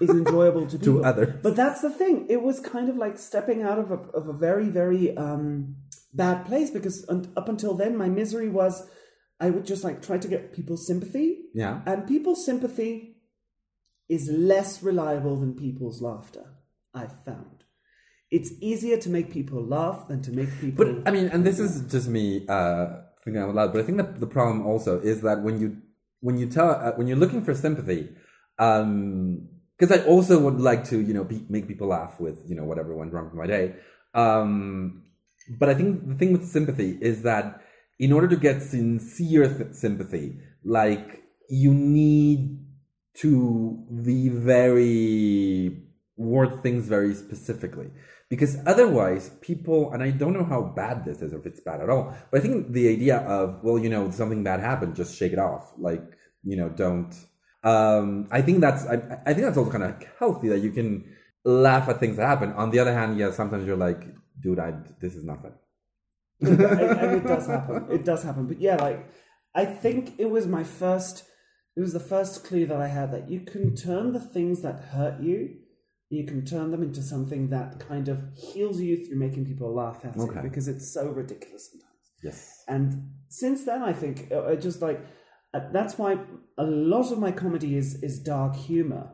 Speaker 1: is enjoyable to people.
Speaker 2: others.
Speaker 1: But that's the thing. It was kind of like stepping out of a of a very very um, bad place because un- up until then, my misery was I would just like try to get people's sympathy,
Speaker 2: Yeah.
Speaker 1: and people's sympathy is less reliable than people's laughter. I've found it's easier to make people laugh than to make people.
Speaker 2: But I mean, and this is just me uh, thinking out loud. But I think that the problem also is that when you when you tell uh, when you're looking for sympathy, because I also would like to you know be, make people laugh with you know whatever went wrong with my day. Um, but I think the thing with sympathy is that in order to get sincere th- sympathy, like you need to be very word things very specifically because otherwise people and i don't know how bad this is if it's bad at all but i think the idea of well you know something bad happened just shake it off like you know don't um i think that's i, I think that's also kind of healthy that you can laugh at things that happen on the other hand yeah sometimes you're like dude i this is nothing
Speaker 1: and it does happen. It does happen. But yeah, like I think it was my first. It was the first clue that I had that you can turn the things that hurt you, you can turn them into something that kind of heals you through making people laugh at
Speaker 2: Okay.
Speaker 1: it because it's so ridiculous sometimes.
Speaker 2: yes
Speaker 1: And since then, I think uh, I just like uh, that's why a lot of my comedy is is dark humor.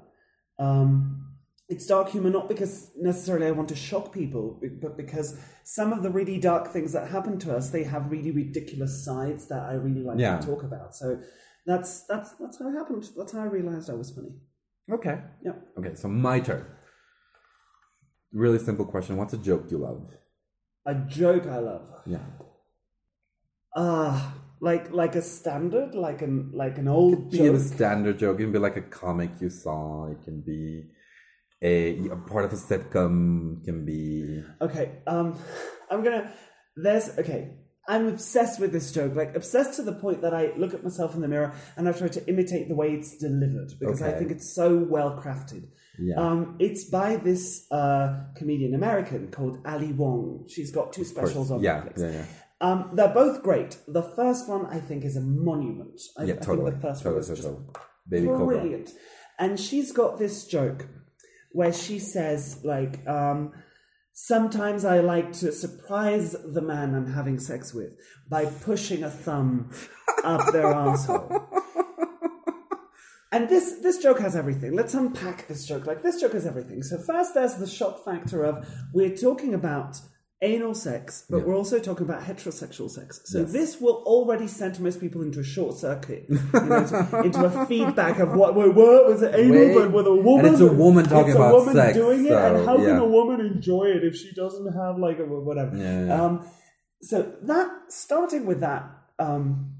Speaker 1: Um, it's dark humor not because necessarily I want to shock people, but because some of the really dark things that happen to us, they have really ridiculous sides that I really like
Speaker 2: Yeah.
Speaker 1: to talk about. So that's that's that's how it happened. That's how I realized I was funny.
Speaker 2: okay
Speaker 1: Yeah.
Speaker 2: okay so my turn really simple question what's a joke you love
Speaker 1: A joke I love.
Speaker 2: yeah
Speaker 1: Ah, like like a standard, like an like an old
Speaker 2: be a standard joke. It can be like a comic you saw. It can be a, a part of a sitcom. It can be
Speaker 1: Okay, um, I'm gonna. There's okay. I'm obsessed with this joke, like obsessed to the point that I look at myself in the mirror and I try to imitate the way it's delivered because I think it's so well crafted.
Speaker 2: yeah.
Speaker 1: Um, it's by this uh, comedian American called Ali Wong. She's got two specials on
Speaker 2: yeah,
Speaker 1: Netflix.
Speaker 2: yeah, yeah.
Speaker 1: Um, they're both great. The first one I think is a monument. I,
Speaker 2: Yeah,
Speaker 1: I
Speaker 2: totally.
Speaker 1: think the first
Speaker 2: totally,
Speaker 1: one is
Speaker 2: totally. Baby Cobra.
Speaker 1: brilliant. And she's got this joke where she says, like, um, sometimes I like to surprise the man I'm having sex with by pushing a thumb up their asshole. And this this joke has everything. Let's unpack this joke. Like this joke has everything. So first, there's the shock factor of we're talking about anal sex, but
Speaker 2: Yeah.
Speaker 1: we're also talking about heterosexual sex. So
Speaker 2: Yes.
Speaker 1: this will already send most people into a short circuit, you know, to- into a feedback of what, what, what was it anal, but with a woman.
Speaker 2: And it's a woman talking
Speaker 1: it's a
Speaker 2: about
Speaker 1: woman
Speaker 2: sex,
Speaker 1: doing it, and
Speaker 2: so,
Speaker 1: how can a woman enjoy it if she doesn't have like a whatever?
Speaker 2: Yeah, yeah.
Speaker 1: Um, so that starting with that um,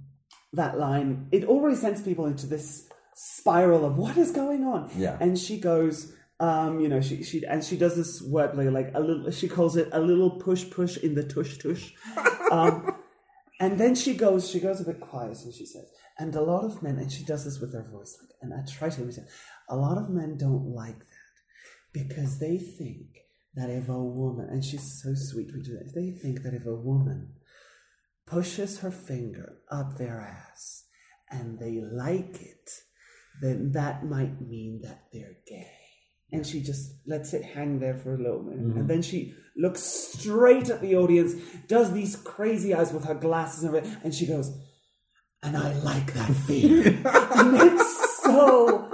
Speaker 1: that line, it already sends people into this spiral of what is going on.
Speaker 2: Yeah.
Speaker 1: And she goes, um, you know, she she and she does this wordplay like a little. She calls it a little push push in the tush tush. Um, and then she goes, she goes a bit quiet and she says, and a lot of men, and she does this with her voice, like, and I try to imitate. A lot of men don't like that because they think that if a woman, and she's so sweet, we do that, they think that if a woman pushes her finger up their ass and they like it, then that might mean that they're gay. And she just lets it hang there for a little minute. And then she looks straight at the audience, does these crazy eyes with her glasses and everything, and she goes, and I like that feeling. and it's so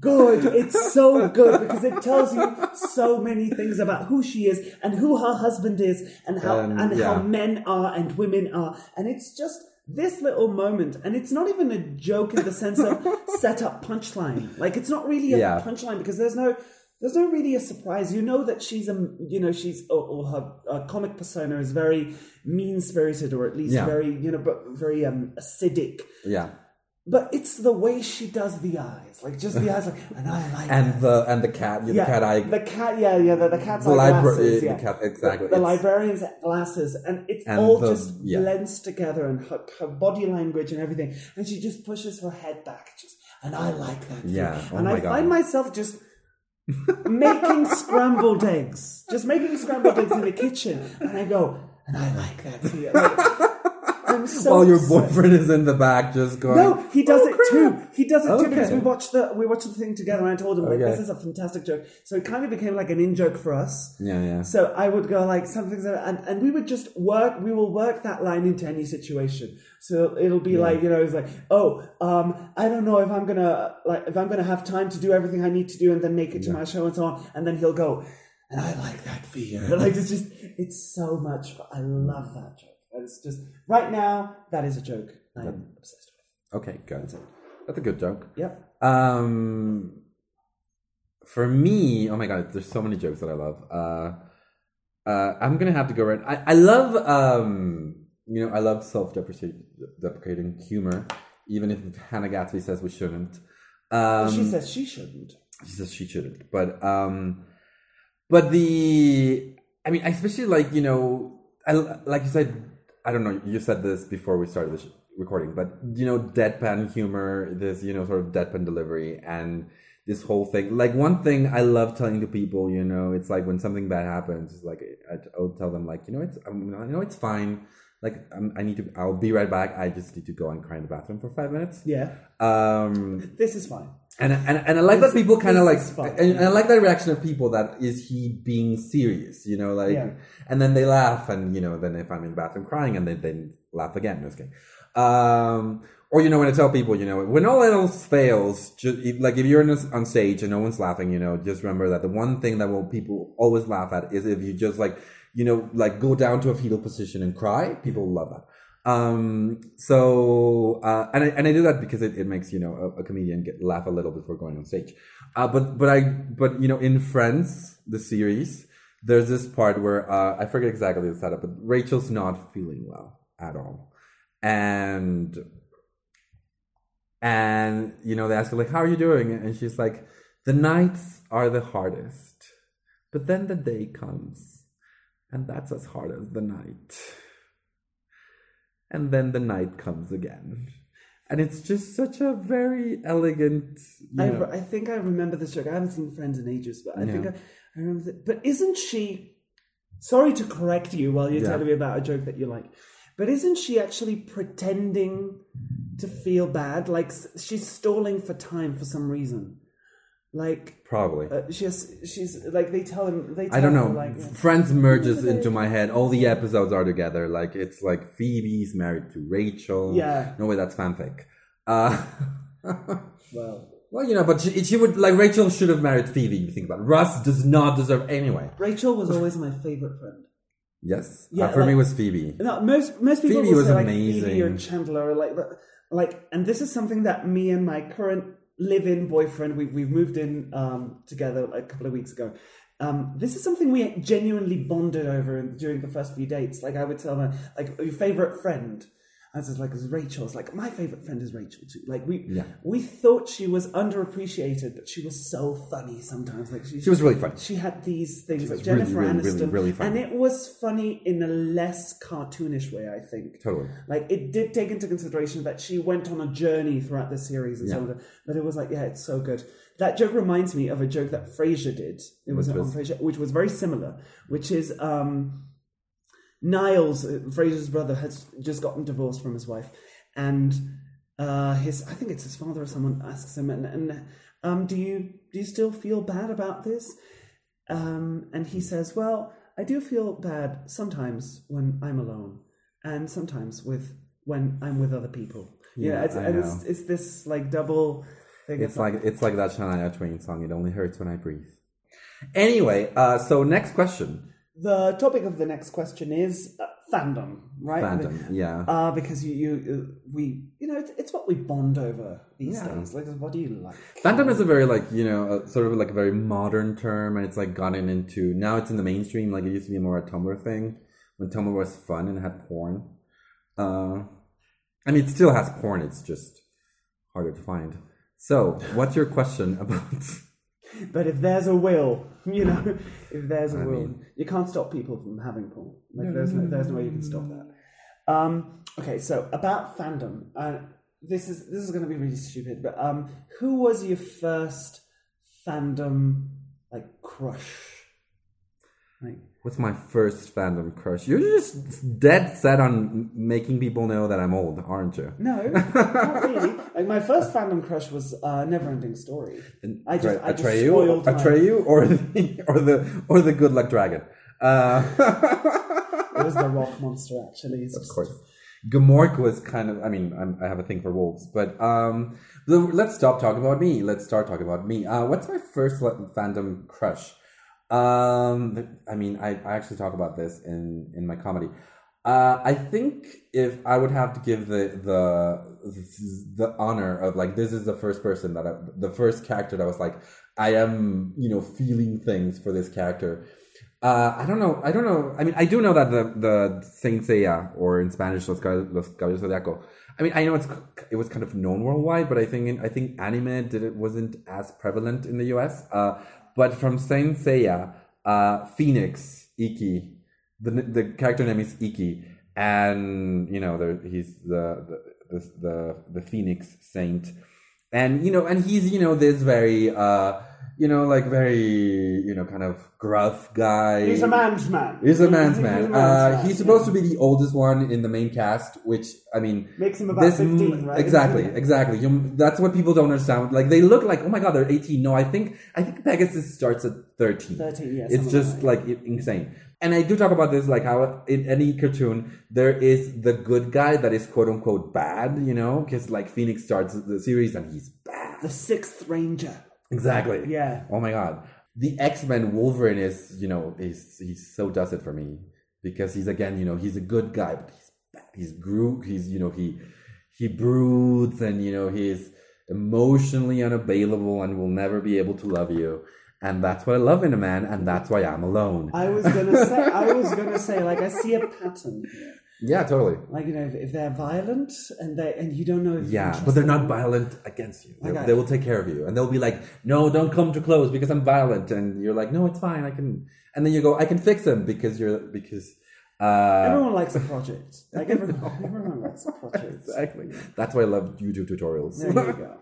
Speaker 1: good. It's so good because it tells you so many things about who she is and who her husband is and how
Speaker 2: Um,
Speaker 1: and
Speaker 2: yeah.
Speaker 1: how men are and women are. And it's just this little moment, and it's not even a joke in the sense of set up punchline. Like it's not really a
Speaker 2: Yeah.
Speaker 1: punchline because there's no there's no really a surprise. You know that she's a you know she's or, or her uh, comic persona is very mean spirited or at least
Speaker 2: Yeah.
Speaker 1: very you know but very um acidic.
Speaker 2: Yeah.
Speaker 1: But it's the way she does the eyes, like just the eyes, like and I like
Speaker 2: And
Speaker 1: that.
Speaker 2: the and the cat, the cat eye,
Speaker 1: the cat, yeah, yeah, the, the cat's
Speaker 2: the
Speaker 1: eye
Speaker 2: libra-
Speaker 1: glasses,
Speaker 2: the cat- exactly.
Speaker 1: The, the librarian's glasses, and it
Speaker 2: And
Speaker 1: all
Speaker 2: the-
Speaker 1: just
Speaker 2: yeah.
Speaker 1: blends together, and her, her body language and everything, and she just pushes her head back, just, and I like that.
Speaker 2: Yeah, oh
Speaker 1: and I
Speaker 2: God.
Speaker 1: find myself just making scrambled eggs, just making scrambled eggs in the kitchen, and I go, and I like that. I'm so
Speaker 2: while your boyfriend is in the back just going.
Speaker 1: No, he does
Speaker 2: "Oh,
Speaker 1: it
Speaker 2: crap."
Speaker 1: too. He does it too because we watched the we watched the thing together and I told him like
Speaker 2: Okay.
Speaker 1: this is a fantastic joke. So it kind of became like an in joke for us.
Speaker 2: Yeah, yeah.
Speaker 1: So I would go like something and, and we would just work we will work that line into any situation. So it'll be like, you know, it's like, oh, um, I don't know if I'm gonna like if I'm gonna have time to do everything I need to do and then make it to my show and so on. And then he'll go, and I like that fear. like it's just it's so much fun. I love that joke. It's just right now, that is a joke I am obsessed with.
Speaker 2: Okay, good. That's a good joke.
Speaker 1: Yep.
Speaker 2: Um, for me, oh my god, there's so many jokes that I love. Uh, uh, I'm gonna have to go right. I, I love, um, you know, I love self-deprecating humor, even if Hannah Gadsby says we shouldn't. Um,
Speaker 1: she says she shouldn't.
Speaker 2: she says she shouldn't, but um, but the, I mean, I especially like you know, I like you said, I don't know, you said this before we started this recording, but you know, deadpan humor, this you know, sort of deadpan delivery, and this whole thing. Like one thing I love telling to people, you know, it's like when something bad happens, it's like I, I'll tell them like, you know, it's, um, you know, it's fine. Like I'm, I need to, I'll be right back. I just need to go and cry in the bathroom for five minutes.
Speaker 1: Yeah.
Speaker 2: Um,
Speaker 1: This is fine.
Speaker 2: And and, and I like that people kind of like,
Speaker 1: fun.
Speaker 2: and, and I like that reaction of people that is he being serious, you know, like,
Speaker 1: Yeah.
Speaker 2: and then they laugh, and you know, then if I'm in the bathroom crying, and they then laugh again, no, kidding. Um, or you know, when I tell people, you know, when all else fails, just like if you're on stage and no one's laughing, you know, just remember that the one thing that will people always laugh at is if you just like, you know, like go down to a fetal position and cry. People love that. Um, so, uh, and I, and I do that because it, it makes, you know, a, a comedian get laugh a little before going on stage. Uh, but, but I, but, you know, in Friends, the series, there's this part where, uh, I forget exactly the setup, but Rachel's not feeling well at all. And, and, you know, they ask her, like, how are you doing? And she's like, the nights are the hardest, but then the day comes, and that's as hard as the night and then the night comes again. And it's just such a very elegant. You
Speaker 1: I, I think I remember this joke. I haven't seen Friends in ages, but I think I, I remember that. But isn't she? Sorry to correct you while you're
Speaker 2: Yeah.
Speaker 1: telling me about a joke that you like, but isn't she actually pretending to feel bad? Like she's stalling for time for some reason. Like
Speaker 2: probably.
Speaker 1: uh, she's she's like they tell him they. Tell
Speaker 2: I don't know.
Speaker 1: her, like yeah.
Speaker 2: Friends merges into my head. All the episodes are together. Like it's like Phoebe's married to Rachel.
Speaker 1: Yeah.
Speaker 2: No way, that's fanfic. Uh,
Speaker 1: well.
Speaker 2: well, you know, but she, she would like Rachel should have married Phoebe. You think about it. Ross does not deserve anyway.
Speaker 1: Rachel was always my favorite friend.
Speaker 2: Yes.
Speaker 1: Yeah,
Speaker 2: Uh, for
Speaker 1: like-
Speaker 2: me, it was Phoebe.
Speaker 1: No, most most people
Speaker 2: Phoebe was
Speaker 1: say like Phoebe or. Chandler or like like, and this is something that me and my current live-in boyfriend we we've moved in um, together a couple of weeks ago. Um, this is something we genuinely bonded over during the first few dates. Like I would tell her, like your favorite friend. I was just like, as Rachel. It's like my favorite friend is Rachel too. Like we
Speaker 2: Yeah.
Speaker 1: we thought she was underappreciated, but she was so funny sometimes. Like she,
Speaker 2: She was really funny.
Speaker 1: she had these things like
Speaker 2: was
Speaker 1: Jennifer
Speaker 2: really, really,
Speaker 1: Aniston,
Speaker 2: really funny.
Speaker 1: and it was funny in a less cartoonish way, I think.
Speaker 2: Totally.
Speaker 1: Like it did take into consideration that she went on a journey throughout the series and so on. But it was like, yeah, it's so good. That joke reminds me of a joke that Frasier did. It was,
Speaker 2: Which
Speaker 1: on
Speaker 2: was?
Speaker 1: Frasier, which was very similar. Which is um, Niles, Frasier's brother, has just gotten divorced from his wife, and uh, his I think it's his father or someone asks him, and, and um, do you do you still feel bad about this? Um, and he says, Well, I do feel bad sometimes when I'm alone, and sometimes with when I'm with other people.
Speaker 2: Yeah,
Speaker 1: Yeah, it's, and it's, it's this like double. Get
Speaker 2: It's like it's like that Shania Twain song. It only hurts when I breathe. Anyway, uh, so next question.
Speaker 1: The topic of the next question is uh, fandom, right?
Speaker 2: Fandom, yeah.
Speaker 1: Uh, because you, you, uh, we, you know, it's, it's what we bond over these
Speaker 2: Yeah.
Speaker 1: days. Like, what do you like?
Speaker 2: Fandom is a very like you know a, sort of like a very modern term, and it's like gotten into now it's in the mainstream. Like it used to be more a Tumblr thing when Tumblr was fun and had porn. Uh, I mean, it still has porn. It's just harder to find. So, what's your question about?
Speaker 1: But if there's a will, you know, if there's a
Speaker 2: I
Speaker 1: will,
Speaker 2: mean-
Speaker 1: you can't stop people from having porn. Like, there's no, there's no way you can stop that. Um, okay, so about fandom, uh, this is this is going to be really stupid, but um, who was your first fandom like crush? Like,
Speaker 2: What's my first fandom crush? You're just dead set on making people know that I'm old, aren't you?
Speaker 1: no, not really. Like my first fandom crush was uh, Neverending Story. I just, I just
Speaker 2: Atreyu,
Speaker 1: spoiled my-
Speaker 2: or the or the or the Good Luck Dragon. Uh,
Speaker 1: It was the rock monster, actually. It's
Speaker 2: of
Speaker 1: just-
Speaker 2: course, Gmork was kind of. I mean, I'm, I have a thing for wolves, but um, the, let's stop talking about me. Let's start talking about me. Uh, what's my first fandom crush? Um, I mean, I, I actually talk about this in in my comedy. Uh, I think if I would have to give the the the honor of like this is the first person that I, the first character that was like I am you know feeling things for this character. Uh, I don't know. I don't know. I mean, I do know that the the Saint Seiya or in Spanish Los, Los Zodiaco. I mean, I know it's it was kind of known worldwide, but I think in, I think anime did it wasn't as prevalent in the U.S. Uh, but from Saint Seiya, uh, Phoenix Ikki, the the character name is Ikki, and you know he's the the, the the the Phoenix Saint, and you know, and he's you know this very uh you know like very you know kind of gruff guy.
Speaker 1: He's a man's man.
Speaker 2: He's a man's
Speaker 1: He's
Speaker 2: man.
Speaker 1: a man's
Speaker 2: uh,
Speaker 1: man,
Speaker 2: he's supposed
Speaker 1: yeah.
Speaker 2: to be the oldest one in the main cast, which I mean,
Speaker 1: Makes him about
Speaker 2: this
Speaker 1: 15, right?
Speaker 2: exactly, exactly. You, that's what people don't understand. Like they look like, oh my god, they're eighteen. No, I think I think Pegasus starts at thirteen.
Speaker 1: 13, yeah,
Speaker 2: It's just
Speaker 1: like
Speaker 2: like insane. And I do talk about this, like how in any cartoon there is the good guy that is quote unquote bad, you know, because like Phoenix starts the series and he's bad.
Speaker 1: The Sixth Ranger.
Speaker 2: Exactly.
Speaker 1: Yeah.
Speaker 2: Oh my god. The X Men Wolverine is, you know, is he's so does it for me because he's again, you know, he's a good guy, but he's bad. He's gro He's you know he he broods and you know he's emotionally unavailable and will never be able to love you. And that's what I love in a man, and that's why I'm alone.
Speaker 1: I was gonna say, I was gonna say, like, I see a pattern here.
Speaker 2: yeah, totally.
Speaker 1: Like, you know, if, if they're violent and they and you don't know if
Speaker 2: Yeah, but they're not violent against you. They,
Speaker 1: Okay.
Speaker 2: they will take care of you, and they'll be like, "No, don't come too close because I'm violent." And you're like, "No, it's fine. I can." And then you go, "I can fix them because you're because." Uh,
Speaker 1: Everyone likes a project. Like everyone, everyone likes a project.
Speaker 2: exactly. That's why I love YouTube tutorials.
Speaker 1: There you go.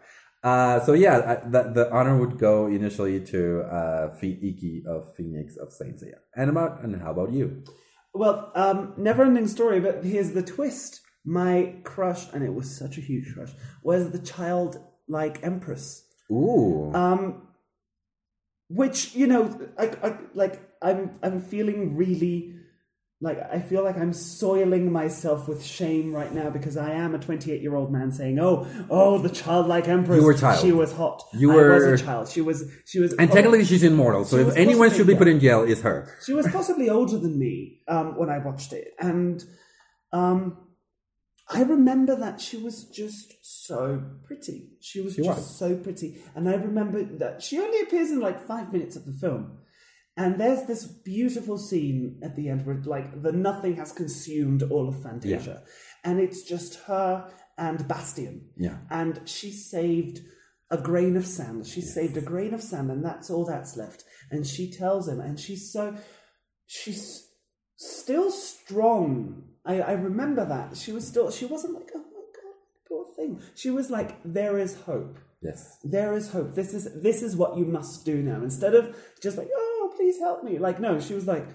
Speaker 2: Uh, so yeah, I, the, the honor would go initially to uh, Fe- Ikki of Phoenix of Saint Seiya. And about and how about you?
Speaker 1: Well, um, never ending story, but here's the twist. My crush, and it was such a huge crush, was the childlike empress.
Speaker 2: Ooh,
Speaker 1: Um, which you know, I, I like I'm I'm feeling really like I feel like I'm soiling myself with shame right now because I am a 28 year old man saying, "Oh, oh, the childlike empress.
Speaker 2: You were child.
Speaker 1: She was hot.
Speaker 2: You
Speaker 1: I
Speaker 2: were-
Speaker 1: was a child. She was. She was.
Speaker 2: and
Speaker 1: oh,
Speaker 2: technically she's immortal. So if anyone should be put in jail, is her.
Speaker 1: she was possibly older than me um, when I watched it, and um, I remember that she was just so pretty. She was
Speaker 2: She
Speaker 1: just
Speaker 2: was.
Speaker 1: so pretty, and I remember that she only appears in like five minutes of the film. And there's this beautiful scene at the end where, like, the nothing has consumed all of Fantasia, and it's just her and Bastian
Speaker 2: Yeah.
Speaker 1: and she saved a grain of sand. She saved a grain of sand, and that's all that's left. And she tells him, and she's so she's still strong. I, I remember that she was still. She wasn't like, oh my god, poor thing. She was like, there is hope.
Speaker 2: Yes.
Speaker 1: There is hope. This is this is what you must do now. Instead of just like, oh, please help me. Like, no, she was like,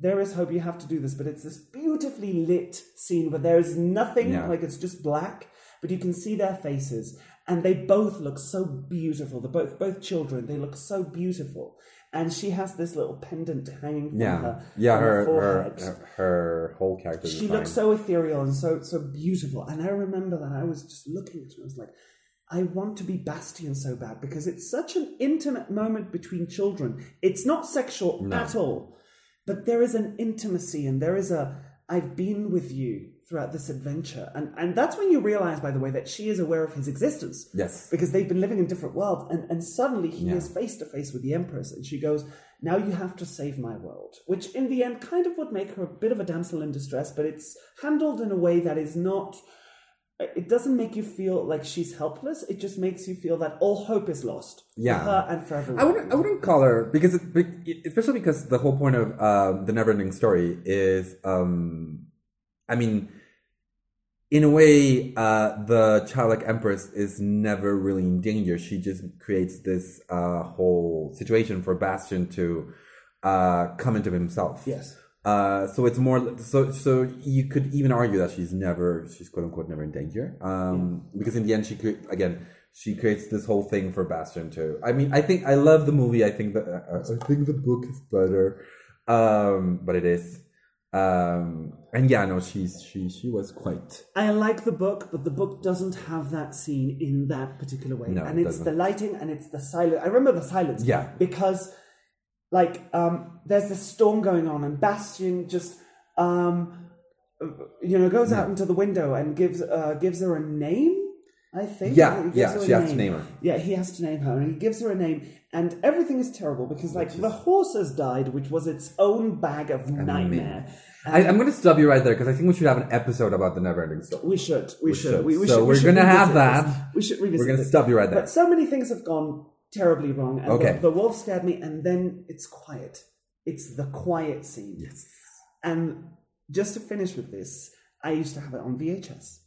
Speaker 1: there is hope. You have to do this. But it's this beautifully lit scene where there is nothing.
Speaker 2: Yeah.
Speaker 1: Like it's just black, but you can see their faces, and they both look so beautiful. They're both both children. They look so beautiful. And she has this little pendant hanging from
Speaker 2: Yeah.
Speaker 1: her.
Speaker 2: Yeah. Her her, her her whole character.
Speaker 1: She
Speaker 2: design.
Speaker 1: looks so ethereal and so so beautiful. And I remember that I was just looking at her. I was like, I want to be Bastian so bad because it's such an intimate moment between children. It's not sexual
Speaker 2: No.
Speaker 1: at all, but there is an intimacy and there is a I've been with you throughout this adventure. And and that's when you realize, by the way, that she is aware of his existence
Speaker 2: Yes.
Speaker 1: because they've been living in different worlds and, and suddenly he
Speaker 2: Yeah.
Speaker 1: is face to face with the empress and she goes now you have to save my world which in the end kind of would make her a bit of a damsel in distress but it's handled in a way that is not it doesn't make you feel like she's helpless it just makes you feel that all hope is lost
Speaker 2: Yeah.
Speaker 1: for her and for everyone
Speaker 2: I wouldn't. I wouldn't call her because, it, especially because the whole point of um, the never-ending story is, um, I mean, in a way, uh, the childlike empress is never really in danger. She just creates this uh, whole situation for Bastian to uh, come into himself.
Speaker 1: yes
Speaker 2: Uh, so it's more so so you could even argue that she's never she's quote unquote never in danger um, because in the end she cre- again she creates this whole thing for Bastian too. I mean I think I love the movie. I think that uh, I think the book is better, um, but it is. Um, and yeah, no, she's she she was quite
Speaker 1: I like the book, but the book doesn't have that scene in that particular way.
Speaker 2: No,
Speaker 1: and
Speaker 2: it
Speaker 1: it's
Speaker 2: doesn't.
Speaker 1: the lighting and it's the silence. I remember the silence.
Speaker 2: Yeah.
Speaker 1: Because, like, um, there's this storm going on, and Bastian just, um, you know, goes out into the window and gives uh, gives her a name. I think.
Speaker 2: Yeah,
Speaker 1: He
Speaker 2: yeah, she has to name her.
Speaker 1: Yeah, he has to name her, and he gives her a name, and everything is terrible because, like, the horse has died, which was its own bag of nightmare.
Speaker 2: I, I'm going to stop you right there because I think we should have an episode about the never-ending story.
Speaker 1: We should. We,
Speaker 2: We
Speaker 1: should.
Speaker 2: should.
Speaker 1: We, we
Speaker 2: So
Speaker 1: should. we
Speaker 2: we're gonna have
Speaker 1: revisit
Speaker 2: that.
Speaker 1: We should revisit.
Speaker 2: We're going to stop you right there.
Speaker 1: But so many things have gone terribly wrong. And
Speaker 2: Okay.
Speaker 1: The, the wolf scared me, and then it's quiet. It's the quiet scene.
Speaker 2: Yes.
Speaker 1: And just to finish with this, I used to have it on VHS,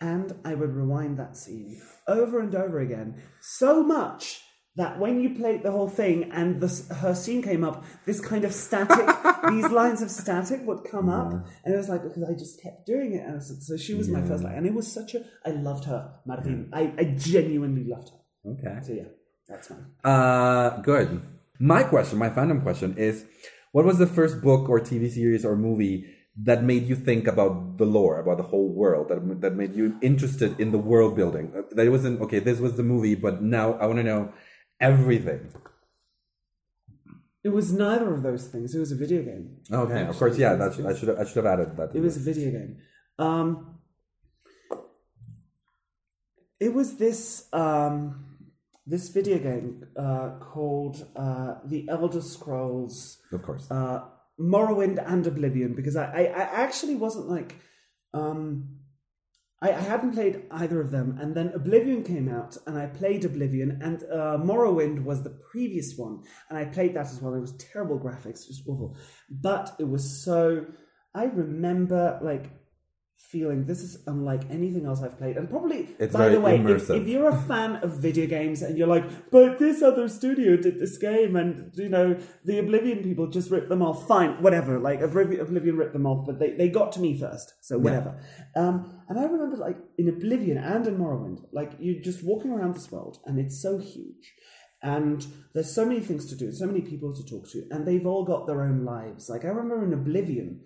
Speaker 1: and I would rewind that scene over and over again so much. That when you played the whole thing and the, her scene came up, this kind of static, these lines of static would come up, and it was like because I just kept doing it, and so, she was my first line, and it was such a I loved her, Martin. I, I genuinely loved her.
Speaker 2: Okay.
Speaker 1: So yeah, that's fine.
Speaker 2: Uh, good. My question, my fandom question is, what was the first book or TV series or movie that made you think about the lore, about the whole world, that that made you interested in the world building? Uh, That it wasn't okay. This was the movie, but now I want to know everything.
Speaker 1: It was neither of those things. It was a video game.
Speaker 2: Okay, of course, yeah. That's I should have, I should have added that.
Speaker 1: It was a video game. Um, it was this um, this video game uh, called uh, The Elder Scrolls
Speaker 2: of course.
Speaker 1: uh, Morrowind and Oblivion because I, I, I actually wasn't like um, I, I hadn't played either of them and then Oblivion came out and I played Oblivion and uh, Morrowind was the previous one and I played that as well. It was terrible graphics, just awful, but it was so. I remember like feeling this is unlike anything else I've played. And probably,
Speaker 2: It's
Speaker 1: by the way, if, if you're a fan of video games and you're like, but this other studio did this game and, you know, the Oblivion people just ripped them off, fine, whatever. Like, Oblivion, ripped them off, but they, they got to me first, so whatever. Um, and I remember, like, in Oblivion and in Morrowind, like, you're just walking around this world and it's so huge. And there's so many things to do, so many people to talk to, and they've all got their own lives. Like, I remember in Oblivion,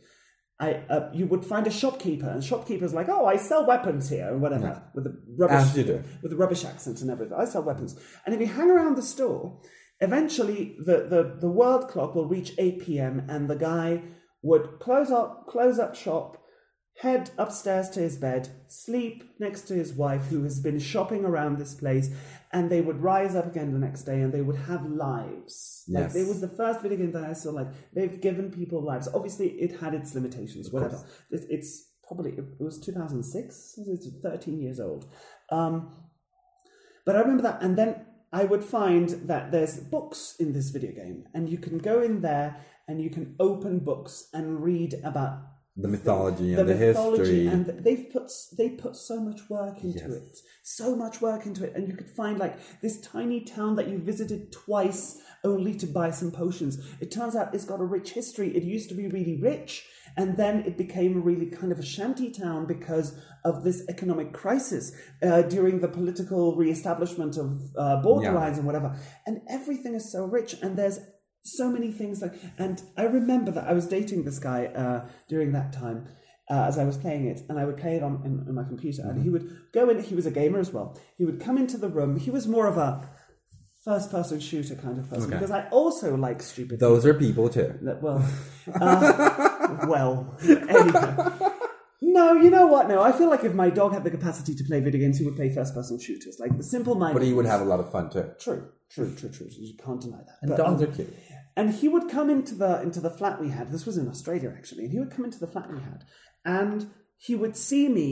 Speaker 1: I uh, you would find a shopkeeper, and shopkeeper's like, "Oh, I sell weapons here, and whatever," with the rubbish,
Speaker 2: As you do.
Speaker 1: with the rubbish accent and everything. I sell weapons, and if you hang around the store, eventually the the, the world clock will reach eight p.m. and the guy would close up close up shop, head upstairs to his bed, sleep next to his wife who has been shopping around this place, and they would rise up again the next day and they would have lives. Like
Speaker 2: Yes.
Speaker 1: it was the first video game that I saw. Like they've given people lives. Obviously, it had its limitations. Whatever. It, it's probably it was two thousand six. It's thirteen years old. Um, but I remember that, and then I would find that there's books in this video game, and you can go in there and you can open books and read about
Speaker 2: The mythology and the,
Speaker 1: mythology,
Speaker 2: history.
Speaker 1: and they've put they put so much work into
Speaker 2: Yes.
Speaker 1: it, so much work into it, and you could find like this tiny town that you visited twice only to buy some potions. It turns out it's got a rich history. It used to be really rich, and then it became a really kind of a shanty town because of this economic crisis uh, during the political reestablishment of uh, borderlines and whatever. And everything is so rich, and there's so many things like and i remember that i was dating this guy uh, during that time uh, as I was playing it, and I would play it on in, my computer. And he would go in. He was a gamer as well. He would come into the room. He was more of a first-person shooter kind of person
Speaker 2: Okay.
Speaker 1: because I also like stupid.
Speaker 2: Those are people too.
Speaker 1: well, uh, well, anyway. No, you know what? No, I feel like if my dog had the capacity to play video games, he would play first-person shooters, like the simple mind.
Speaker 2: But he would have a lot of fun too.
Speaker 1: True, true, true, true. You can't deny that.
Speaker 2: And
Speaker 1: But,
Speaker 2: dogs
Speaker 1: um,
Speaker 2: are cute.
Speaker 1: and he would come into the into the flat we had. This was in Australia actually, and he would come into the flat we had, and he would see me.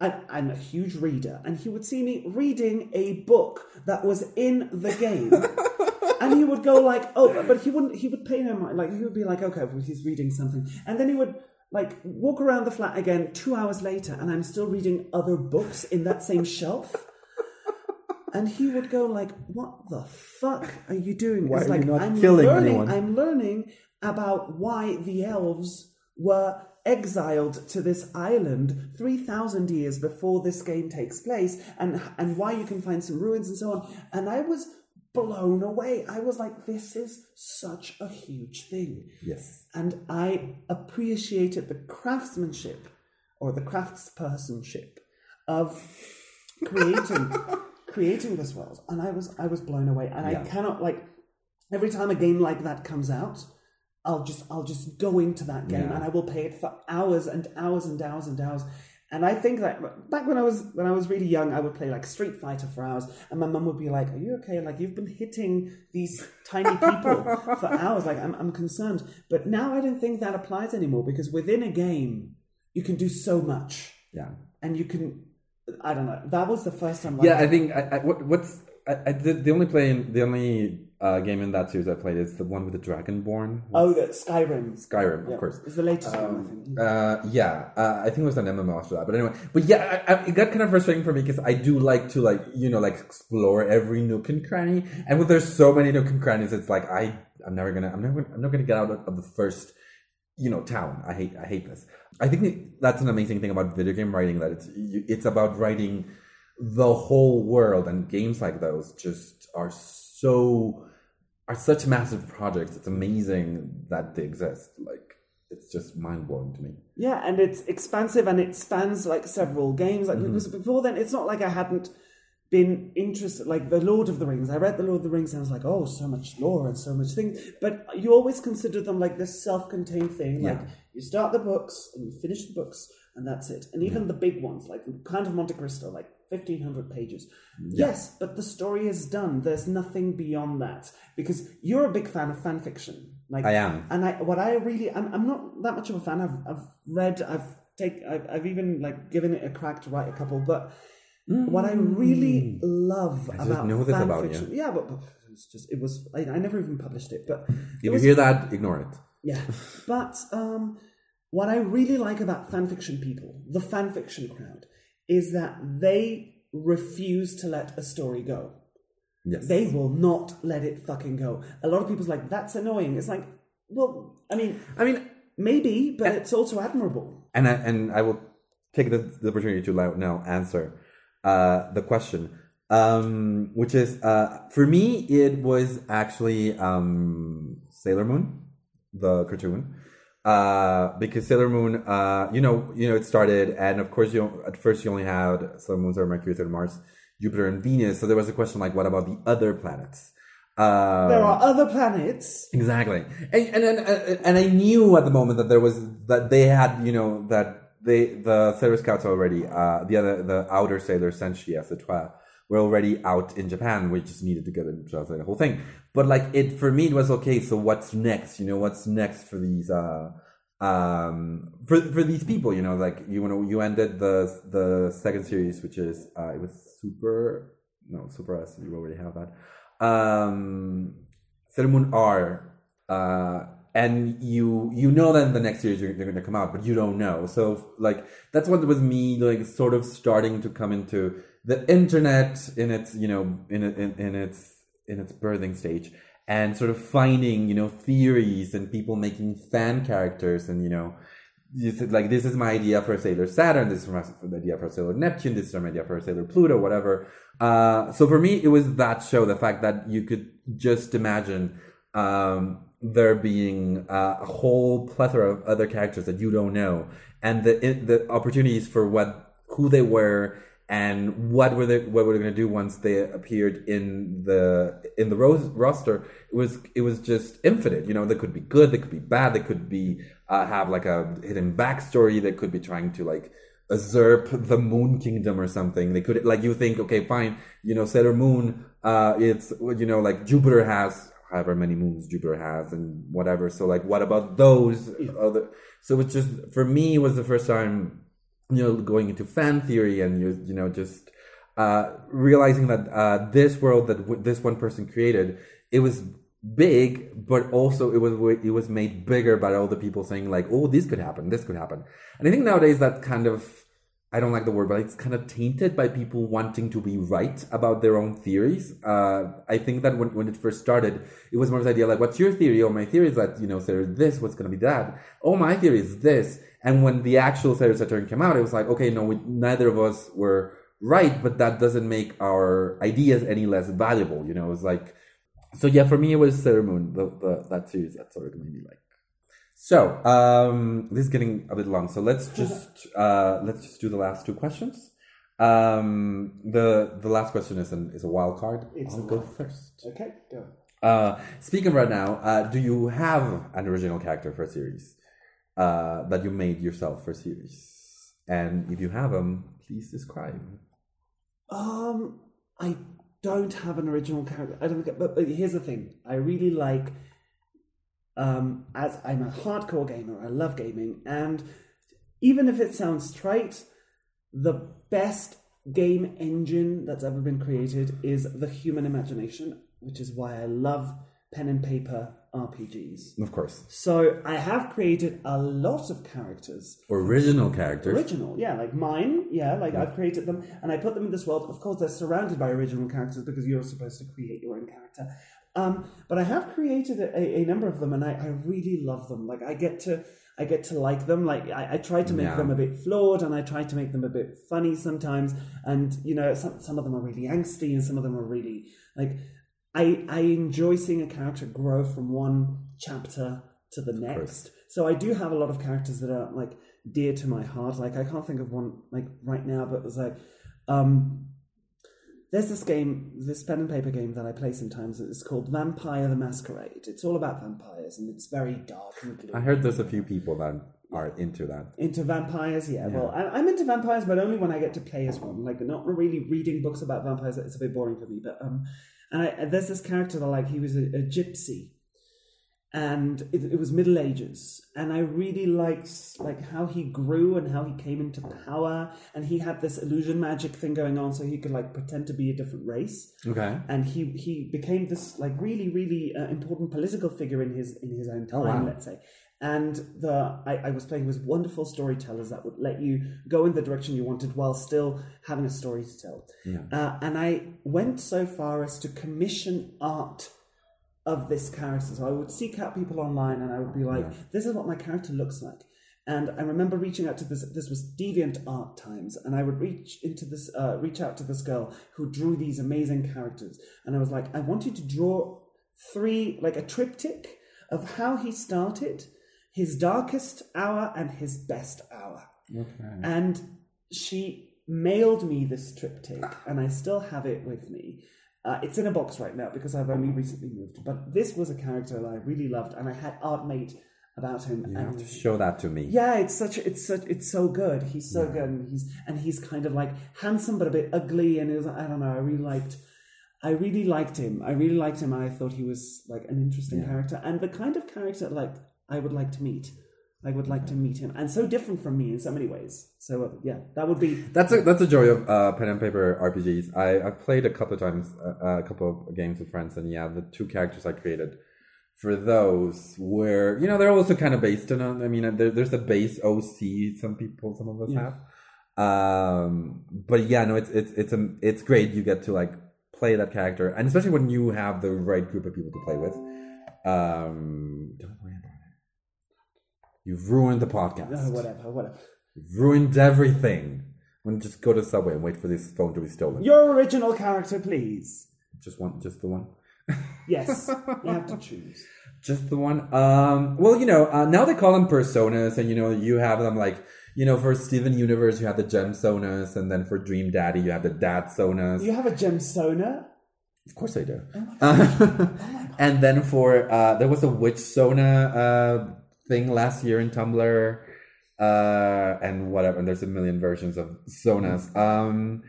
Speaker 1: I, I'm a huge reader, and he would see me reading a book that was in the game, and he would go like, "Oh," but- but he wouldn't. He would pay no mind. Like he would be like, "Okay, well, he's reading something," and then he would like walk around the flat again two hours later, and I'm still reading other books in that same shelf. And he would go like, "What the fuck are you doing?"
Speaker 2: Why
Speaker 1: It's
Speaker 2: are you
Speaker 1: like
Speaker 2: not
Speaker 1: I'm
Speaker 2: killing
Speaker 1: learning.
Speaker 2: anyone?"
Speaker 1: I'm learning about why the elves were exiled to this island three thousand years before this game takes place, and and why you can find some ruins and so on. And I was blown away. I was like, "This is such a huge thing."
Speaker 2: Yes.
Speaker 1: and I appreciated the craftsmanship or the craftspersonship of creating creating this world, and I was I was blown away, and
Speaker 2: Yeah.
Speaker 1: I cannot like every time a game like that comes out. I'll just I'll just go into that game
Speaker 2: Yeah.
Speaker 1: and I will play it for hours and hours and hours and hours. And I think that back when I was when I was really young, I would play like Street Fighter for hours, and my mum would be like, "Are you okay? Like you've been hitting these tiny people for hours. Like I'm I'm concerned." But now I don't think that applies anymore because within a game, you can do so much,
Speaker 2: Yeah.
Speaker 1: and you can. I don't know. That was the first time. Like,
Speaker 2: Yeah, I think I, I, what, what's I, I did the only play the only uh, game in that series I played is the one with the Dragonborn.
Speaker 1: oh, that Skyrim.
Speaker 2: Skyrim, of
Speaker 1: Yeah,
Speaker 2: course.
Speaker 1: it's the latest one. I think.
Speaker 2: Uh, yeah, uh, I think it was an MMO after that. But anyway, but yeah, I, I, it got kind of frustrating for me because I do like to like you know like explore every nook and cranny, and when there's so many nook and crannies, it's like I I'm never gonna I'm never I'm not gonna get out of, of the first you know town. I hate I hate this. I think that's an amazing thing about video game writing that it's you, it's about writing the whole world, and games like those just are so are such massive projects. It's amazing that they exist. Like it's just mind blowing to me.
Speaker 1: Yeah, and it's expansive and it spans like several games. Like because mm-hmm. before then, it's not like I hadn't been interested. Like the Lord of the Rings, I read the Lord of the Rings and I was like, oh, so much lore and so much things. But you always consider them like this self-contained thing. Like you start the books and you finish the books and that's it. And even the big ones, like kind of Monte Cristo, like fifteen hundred pages. Yes, but the story is done. There's nothing beyond that because you're a big fan of fan fiction. Like
Speaker 2: I am.
Speaker 1: and I what I really I'm, I'm not that much of a fan. I've I've read I've take I've, I've even like given it a crack to write a couple. But what I really love
Speaker 2: Mm. just
Speaker 1: about
Speaker 2: know
Speaker 1: fan
Speaker 2: about you.
Speaker 1: fiction, yeah, but, but it's just it was I, I never even published it. But
Speaker 2: If you
Speaker 1: was,
Speaker 2: hear that, ignore it.
Speaker 1: yeah, but um, what I really like about fan fiction people, the fan fiction crowd, is that they refuse to let a story go
Speaker 2: Yes.
Speaker 1: they will not let it fucking go. A lot of people's like, that's annoying. It's like, well, I mean,
Speaker 2: I mean,
Speaker 1: maybe, but it's also admirable.
Speaker 2: and I, and I will take the, the opportunity to now- now answer uh, the question, um, which is uh, for me it was actually um, Sailor Moon, the cartoon, uh, because Sailor Moon, uh, you know, you know, it started, and of course, you at first you only had Sailor Moons are Mercury, Saturn, Mars, Jupiter, and Venus. So there was a question like, what about the other planets? Uh,
Speaker 1: There are other planets.
Speaker 2: Exactly, and and and, and I knew at the moment that there was that they had you know that they the Sailor Scouts already uh the other the outer sailors Senshi as the Twa were already out in Japan. We just needed to get them to translate the whole thing. But like it for me, it was okay. So what's next? You know, what's next for these uh um for for these people? You know, like you know you ended the the second series, which is uh it was super no super S. You already have that um Sailor Moon R, uh, and you you know that the next series they're going to come out, but you don't know. So like that's what was me like sort of starting to come into the internet in its you know in in, in its in its birthing stage, and sort of finding you know theories and people making fan characters and you know. Like this is my idea for Sailor Saturn. This is my idea for Sailor Neptune. This is my idea for Sailor Pluto. Whatever. Uh, so for me, it was that show. The fact that you could just imagine um, there being a whole plethora of other characters that you don't know, and the the opportunities for what who they were and what were they what were they going to do once they appeared in the in the rose roster? It was it was just infinite you know? They could be good they could be bad they could be uh, have like a hidden backstory they could be trying to like usurp the moon kingdom or something. They could like you think okay fine you know sailor moon uh it's you know like jupiter has however many moons jupiter has and whatever. So like what about those other so it's just for me it was the first time you know going into fan theory and you you know just uh, realizing that uh, this world that w- this one person created it was big but also it was it was made bigger by all the people saying like oh this could happen this could happen. And i think nowadays that kind of i don't like the word but it's kind of tainted by people wanting to be right about their own theories uh, i think that when, when it first started it was more of the idea like what's your theory oh my theory is that you know there's this what's going to be that oh my theory is this and when the actual Sailor Saturn came out, it was like, okay, no, we, neither of us were right, but that doesn't make our ideas any less valuable. You know, it was like, so yeah, for me, it was Sailor Moon, the, the, that series that sort of made me like. So um, this is getting a bit long, so let's just uh, let's just do the last two questions. Um, the the last question is an, is a wild card.
Speaker 1: It's
Speaker 2: I'll
Speaker 1: a
Speaker 2: go first.
Speaker 1: Okay, go.
Speaker 2: Uh, speaking right now, uh, do you have an original character for a series uh, that you made yourself for a series? And if you have them, please describe.
Speaker 1: Um, I don't have an original character. I don't. But, but here's the thing: I really like. Um, as I'm a hardcore gamer, I love gaming, and even if it sounds trite, the best game engine that's ever been created is the human imagination, which is why I love pen and paper RPGs.
Speaker 2: Of course,
Speaker 1: So I have created a lot of characters
Speaker 2: original characters.
Speaker 1: Original, yeah, like mine, yeah, like I've created them and I put them in this world. Of course, they're surrounded by original characters because you're supposed to create your own character. Um, but I have created a, a number of them, and I, I really love them. Like I get to, I get to like them. Like I, I try to make
Speaker 2: Yeah.
Speaker 1: them a bit flawed, and I try to make them a bit funny sometimes. And you know, some some of them are really angsty, and some of them are really like. I I enjoy seeing a character grow from one chapter to the next. So I do have a lot of characters that are like dear to my heart. Like I can't think of one like right now, but it's like um there's this game, this pen and paper game that I play sometimes. It's called Vampire the Masquerade. It's all about vampires and it's very dark and gloomy.
Speaker 2: I heard there's a few people that are into that.
Speaker 1: Into vampires, yeah. Well, I- I'm into vampires, but only when I get to play as one. Like, not really reading books about vampires. It's a bit boring for me. But um, and I, there's this character that like he was a, a gypsy, and it, it was Middle Ages, and I really liked like how he grew and how he came into power, and he had this illusion magic thing going on, so he could like pretend to be a different race
Speaker 2: Okay.
Speaker 1: and he he became this like really really uh, important political figure in his in his own time
Speaker 2: Oh, wow.
Speaker 1: let's say and the I, I was playing with wonderful storytellers that would let you go in the direction you wanted while still having a story to tell
Speaker 2: Yeah.
Speaker 1: uh, and i went so far as to commission art of this character so i would seek out people online and i would be like this is what my character looks like and I remember reaching out to this. This was Deviant Art times, and I would reach into this, uh, reach out to this girl who drew these amazing characters, and I was like, I want you to draw three, like a triptych of how he started, his darkest hour, and his best hour.
Speaker 2: Okay.
Speaker 1: And she mailed me this triptych, and I still have it with me. Uh, it's in a box right now because I've only recently moved. But this was a character that I really loved, and I had art made about him.
Speaker 2: You
Speaker 1: and
Speaker 2: have to show that to me.
Speaker 1: yeah, it's such it's such it's so good. He's so good, and he's and he's kind of like handsome but a bit ugly, and it was I don't know. I really liked, I really liked him. I really liked him. I thought he was like an interesting character and the kind of character like I would like to meet. I would like to meet him, and so different from me in so many ways. So uh, yeah, that would be
Speaker 2: That's a that's a joy of uh, pen and paper RPGs. I I've played a couple of times, uh, a couple of games with friends, and yeah, the two characters I created for those were you know they're also kind of based on. I mean, there, there's a base OC. Some people, some of us
Speaker 1: Yeah.
Speaker 2: have. Um, but yeah, no, it's it's it's a, it's great. You get to like play that character, and especially when you have the right group of people to play with. Um, don't worry. You've ruined the podcast.
Speaker 1: uh, whatever, whatever.
Speaker 2: You've ruined everything. I'm gonna just go to Subway and wait for this phone to be stolen.
Speaker 1: Your original character, please.
Speaker 2: Just one, just the one.
Speaker 1: Yes, you have to choose.
Speaker 2: Just the one. Um, well, you know, uh, now they call them personas, and you know, you have them like, you know, for Steven Universe, you have the gem sonas, and then for Dream Daddy, you have the dad sonas.
Speaker 1: You have a gemsona.
Speaker 2: Of course I do. and then for uh, there was a witch sona uh, thing last year in Tumblr, uh, and whatever. And there's a million versions of sonas. Um,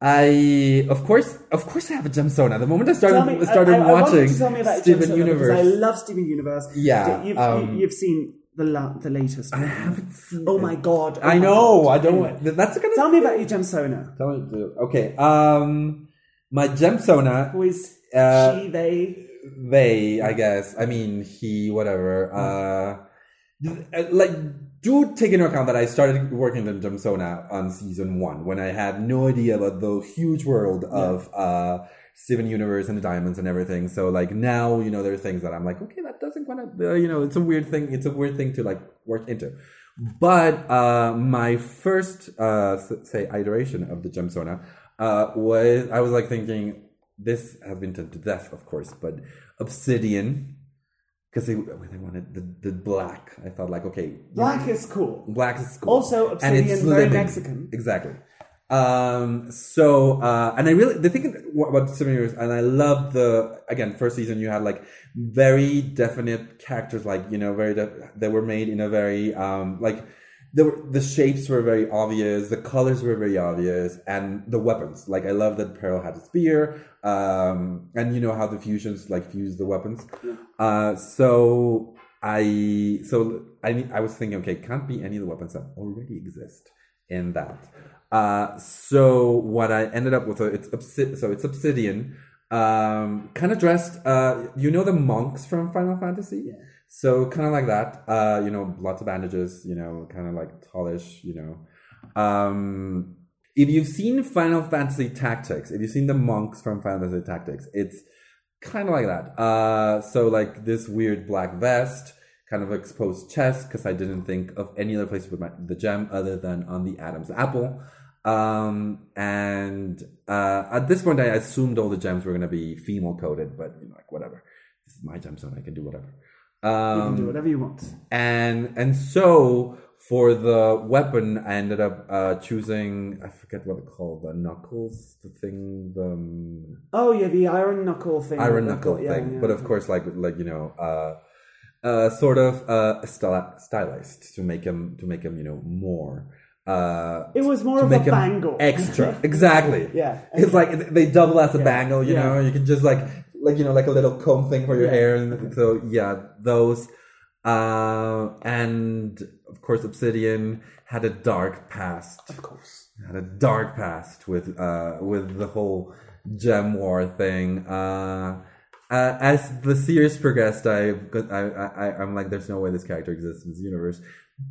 Speaker 2: I of course, of course, I have a gem sona. The moment I started
Speaker 1: me,
Speaker 2: started
Speaker 1: I, I, I
Speaker 2: watching
Speaker 1: to tell me about
Speaker 2: Steven
Speaker 1: Gemsona
Speaker 2: Universe,
Speaker 1: I love Steven Universe.
Speaker 2: Yeah,
Speaker 1: you've,
Speaker 2: um,
Speaker 1: you, have seen the la- the latest.
Speaker 2: I haven't seen.
Speaker 1: Oh
Speaker 2: it.
Speaker 1: my god! Oh
Speaker 2: I
Speaker 1: my
Speaker 2: know.
Speaker 1: God.
Speaker 2: I don't.
Speaker 1: Anyway,
Speaker 2: That's gonna
Speaker 1: Tell me about your gemsona.
Speaker 2: Tell me. Okay. Um, my gem sona.
Speaker 1: Who is
Speaker 2: Uh,
Speaker 1: she? They?
Speaker 2: They i guess. I mean he whatever. Uh like do take into account that i started working in gemsona on season one when i had no idea about the huge world of uh steven universe and the diamonds and everything. So like now you know there are things that i'm like okay that doesn't kind of uh, you know it's a weird thing it's a weird thing to like work into. But uh my first uh say iteration of the gemsona uh was i was like thinking this has been done to death, of course, but obsidian, because they they wanted the, the black. I thought like, okay,
Speaker 1: Black is cool.
Speaker 2: black is cool.
Speaker 1: Also, obsidian, very
Speaker 2: living.
Speaker 1: Mexican.
Speaker 2: Exactly. Um. So, uh, and I really the thing about Steven Universe, and I love the again first season. You had like very definite characters, like you know, very de- they were made in a very um like. The, the shapes were very obvious, the colors were very obvious, and the weapons. Like I love that Pearl had a spear, um, and you know how the fusions like fuse the weapons. Uh, so I so I I was thinking, okay, can't be any of the weapons that already exist in that. Uh, so what I ended up with, uh, it's so it's obsidian, um, kind of dressed. Uh, you know the monks from Final Fantasy.
Speaker 1: Yeah.
Speaker 2: So kind of like that. Uh, you know, lots of bandages. You know, kind of like tallish. You know, um, if you've seen Final Fantasy Tactics, if you've seen the monks from Final Fantasy Tactics, it's kind of like that. Uh, so like this weird black vest, kind of exposed chest, because I didn't think of any other place to put my, the gem other than on the Adam's apple. Um, and uh, at this point, I assumed all the gems were going to be female coded, but you know, like whatever. This is my gemstone; I can do whatever.
Speaker 1: You
Speaker 2: Um,
Speaker 1: can do whatever you want.
Speaker 2: and and so for the weapon, I ended up uh, choosing I forget what it's called the knuckles, the thing, the um,
Speaker 1: Oh yeah, the iron knuckle thing.
Speaker 2: iron knuckle
Speaker 1: got, yeah,
Speaker 2: thing.
Speaker 1: yeah.
Speaker 2: But of course, like like you know, uh, uh, sort of uh, stylized to make him to make him you know more. Uh,
Speaker 1: it was more of a bangle.
Speaker 2: extra. exactly.
Speaker 1: Yeah.
Speaker 2: It's like they double as a
Speaker 1: Yeah.
Speaker 2: bangle, you
Speaker 1: Yeah.
Speaker 2: know. You can just like like you know like a little comb thing for your
Speaker 1: Yeah.
Speaker 2: hair, and so yeah, those. Uh, and of course, Obsidian had a dark past.
Speaker 1: Of course.
Speaker 2: Had a dark past with uh with the whole gem war thing. Uh, uh, as the series progressed, I, I, I, I'm like, there's no way this character exists in this universe.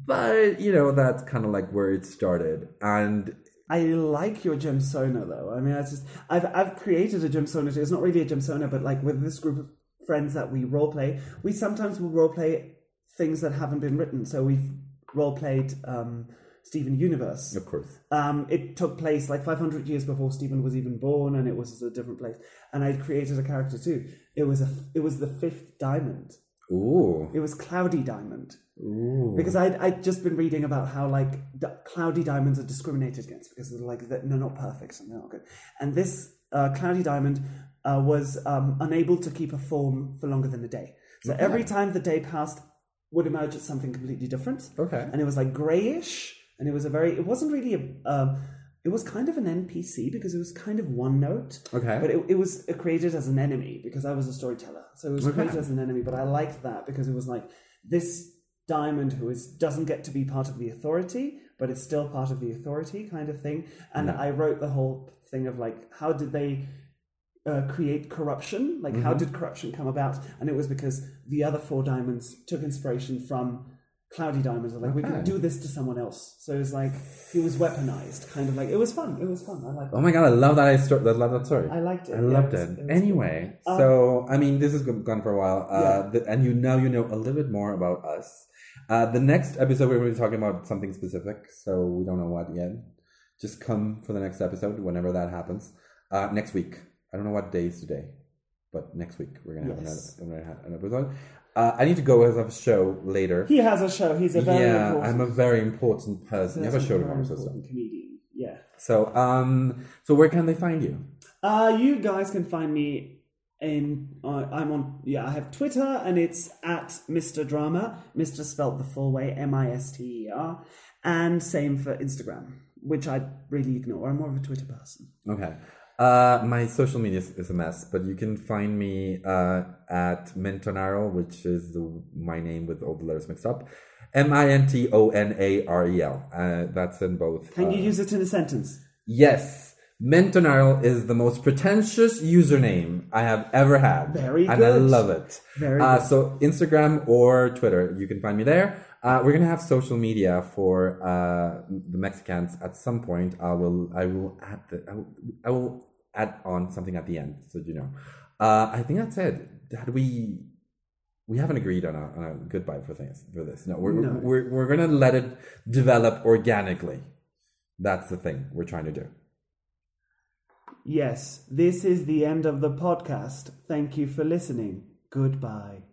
Speaker 2: But you know, that's kind of like where it started, and
Speaker 1: I like your gemsona though. I mean, I just I've I've created a gemsona. too. It's not really a gemsona, but like with this group of friends that we role play, we sometimes will role play things that haven't been written. So we've role played um, Steven Universe.
Speaker 2: of course,
Speaker 1: Um, it took place like 500 years before Steven was even born, and it was a different place. And I created a character too. It was a it was the fifth diamond.
Speaker 2: Ooh,
Speaker 1: It was Cloudy Diamond
Speaker 2: ooh,
Speaker 1: because I'd, I'd just been reading about how like d- cloudy diamonds are discriminated against because they're like they're not perfect and they're not good. And this uh, cloudy diamond uh, was um, unable to keep a form for longer than a day. So
Speaker 2: Okay.
Speaker 1: every time the day passed, would emerge as something completely different
Speaker 2: okay,
Speaker 1: and it was like grayish and it was a very it wasn't really a um, it was kind of an npc because it was kind of one note
Speaker 2: okay,
Speaker 1: but it, it was created as an enemy because i was a storyteller so it was
Speaker 2: Okay.
Speaker 1: created as an enemy but i liked that because it was like this diamond who is doesn't get to be part of the authority but it's still part of the authority kind of thing and
Speaker 2: Yeah.
Speaker 1: i wrote the whole thing of like how did they uh, create corruption like how
Speaker 2: Mhm.
Speaker 1: did corruption come about and it was because the other four diamonds took inspiration from cloudy diamonds are like we
Speaker 2: Okay.
Speaker 1: could do this to someone else so it was like he was weaponized kind of like it was fun it was fun i like
Speaker 2: oh my god, I love that I sto- I love that story.
Speaker 1: i liked it
Speaker 2: I
Speaker 1: Yeah,
Speaker 2: loved
Speaker 1: was-
Speaker 2: it.
Speaker 1: was
Speaker 2: Anyway, so I mean, this has gone for a while, uh,
Speaker 1: Yeah.
Speaker 2: th- and you now you know a little bit more about us. Uh, the next episode we're going to be talking about something specific, so we don't know what yet. Just come for the next episode whenever that happens. Uh, next week. I don't know what day is today. but next week we're gonna have
Speaker 1: Yes.
Speaker 2: another, another an episode. Uh, I need to go as I have a show later.
Speaker 1: He has a show. He's a very
Speaker 2: yeah,
Speaker 1: important.
Speaker 2: I'm a very important person. You have a show tomorrow,
Speaker 1: comedian. Yeah.
Speaker 2: so um, so where can they find you?
Speaker 1: Uh, you guys can find me in. Uh, I'm on. Yeah, I have Twitter, and it's at Mr. Drama. Mr. spelled the full way, M I S T E R, and same for Instagram, which I really ignore. I'm more of a Twitter person.
Speaker 2: Okay. Uh, my social media is, is a mess, but you can find me uh, at Mintonarel, which is the, my name with all the letters mixed up. M I N T O N A R E L. Uh, that's in both.
Speaker 1: Can
Speaker 2: uh,
Speaker 1: you use it in a sentence?
Speaker 2: Yes. Mintonarel is the most pretentious username I have ever had.
Speaker 1: Very
Speaker 2: And I love it.
Speaker 1: Very
Speaker 2: uh,
Speaker 1: good.
Speaker 2: So Instagram or Twitter, you can find me there. Uh, we're gonna have social media for uh, the Mexicans at some point. I will, I will add the, I will, I will add on something at the end, so you know. Uh, I think that's it. Had we, we haven't agreed on a, on a goodbye for things for this. No, we're,
Speaker 1: No.
Speaker 2: we're we're gonna let it develop organically. That's the thing we're trying to do.
Speaker 1: Yes, this is the end of the podcast. Thank you for listening. Goodbye.